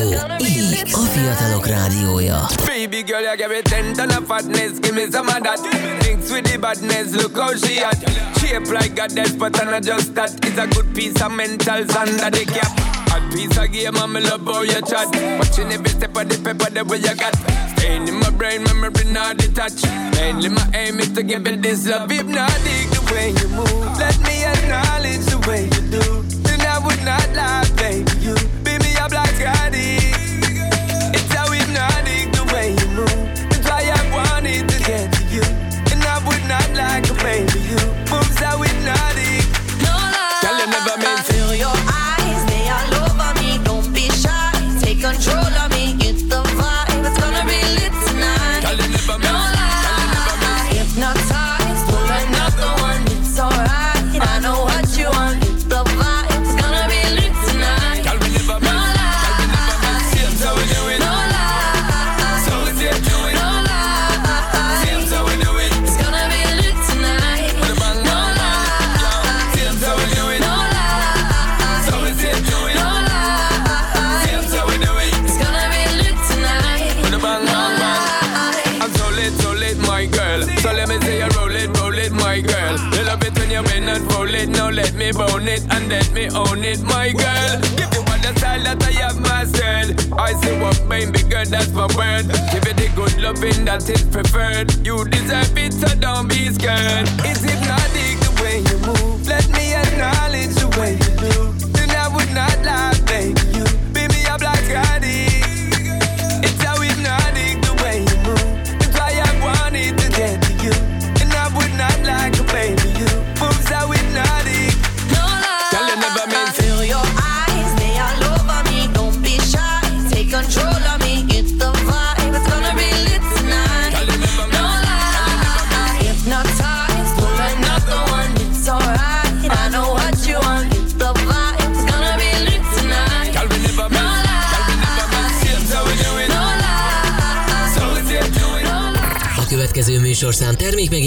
X, a fiatalok rádiója. Baby girl, you give me ten ton of fatness, give me some of that. Mix with the badness, look how she at. Shape like a death, but I'm not just that. It's a good piece of mentals under the cap. A piece of game, I'm love how you chat. Watching every step of the paper, the way you got. Staying in my brain, memory not detached. Mainly my aim is to give it this love. Hypnotic the way you move. Let me acknowledge the way you do. Then I would not lie, baby. You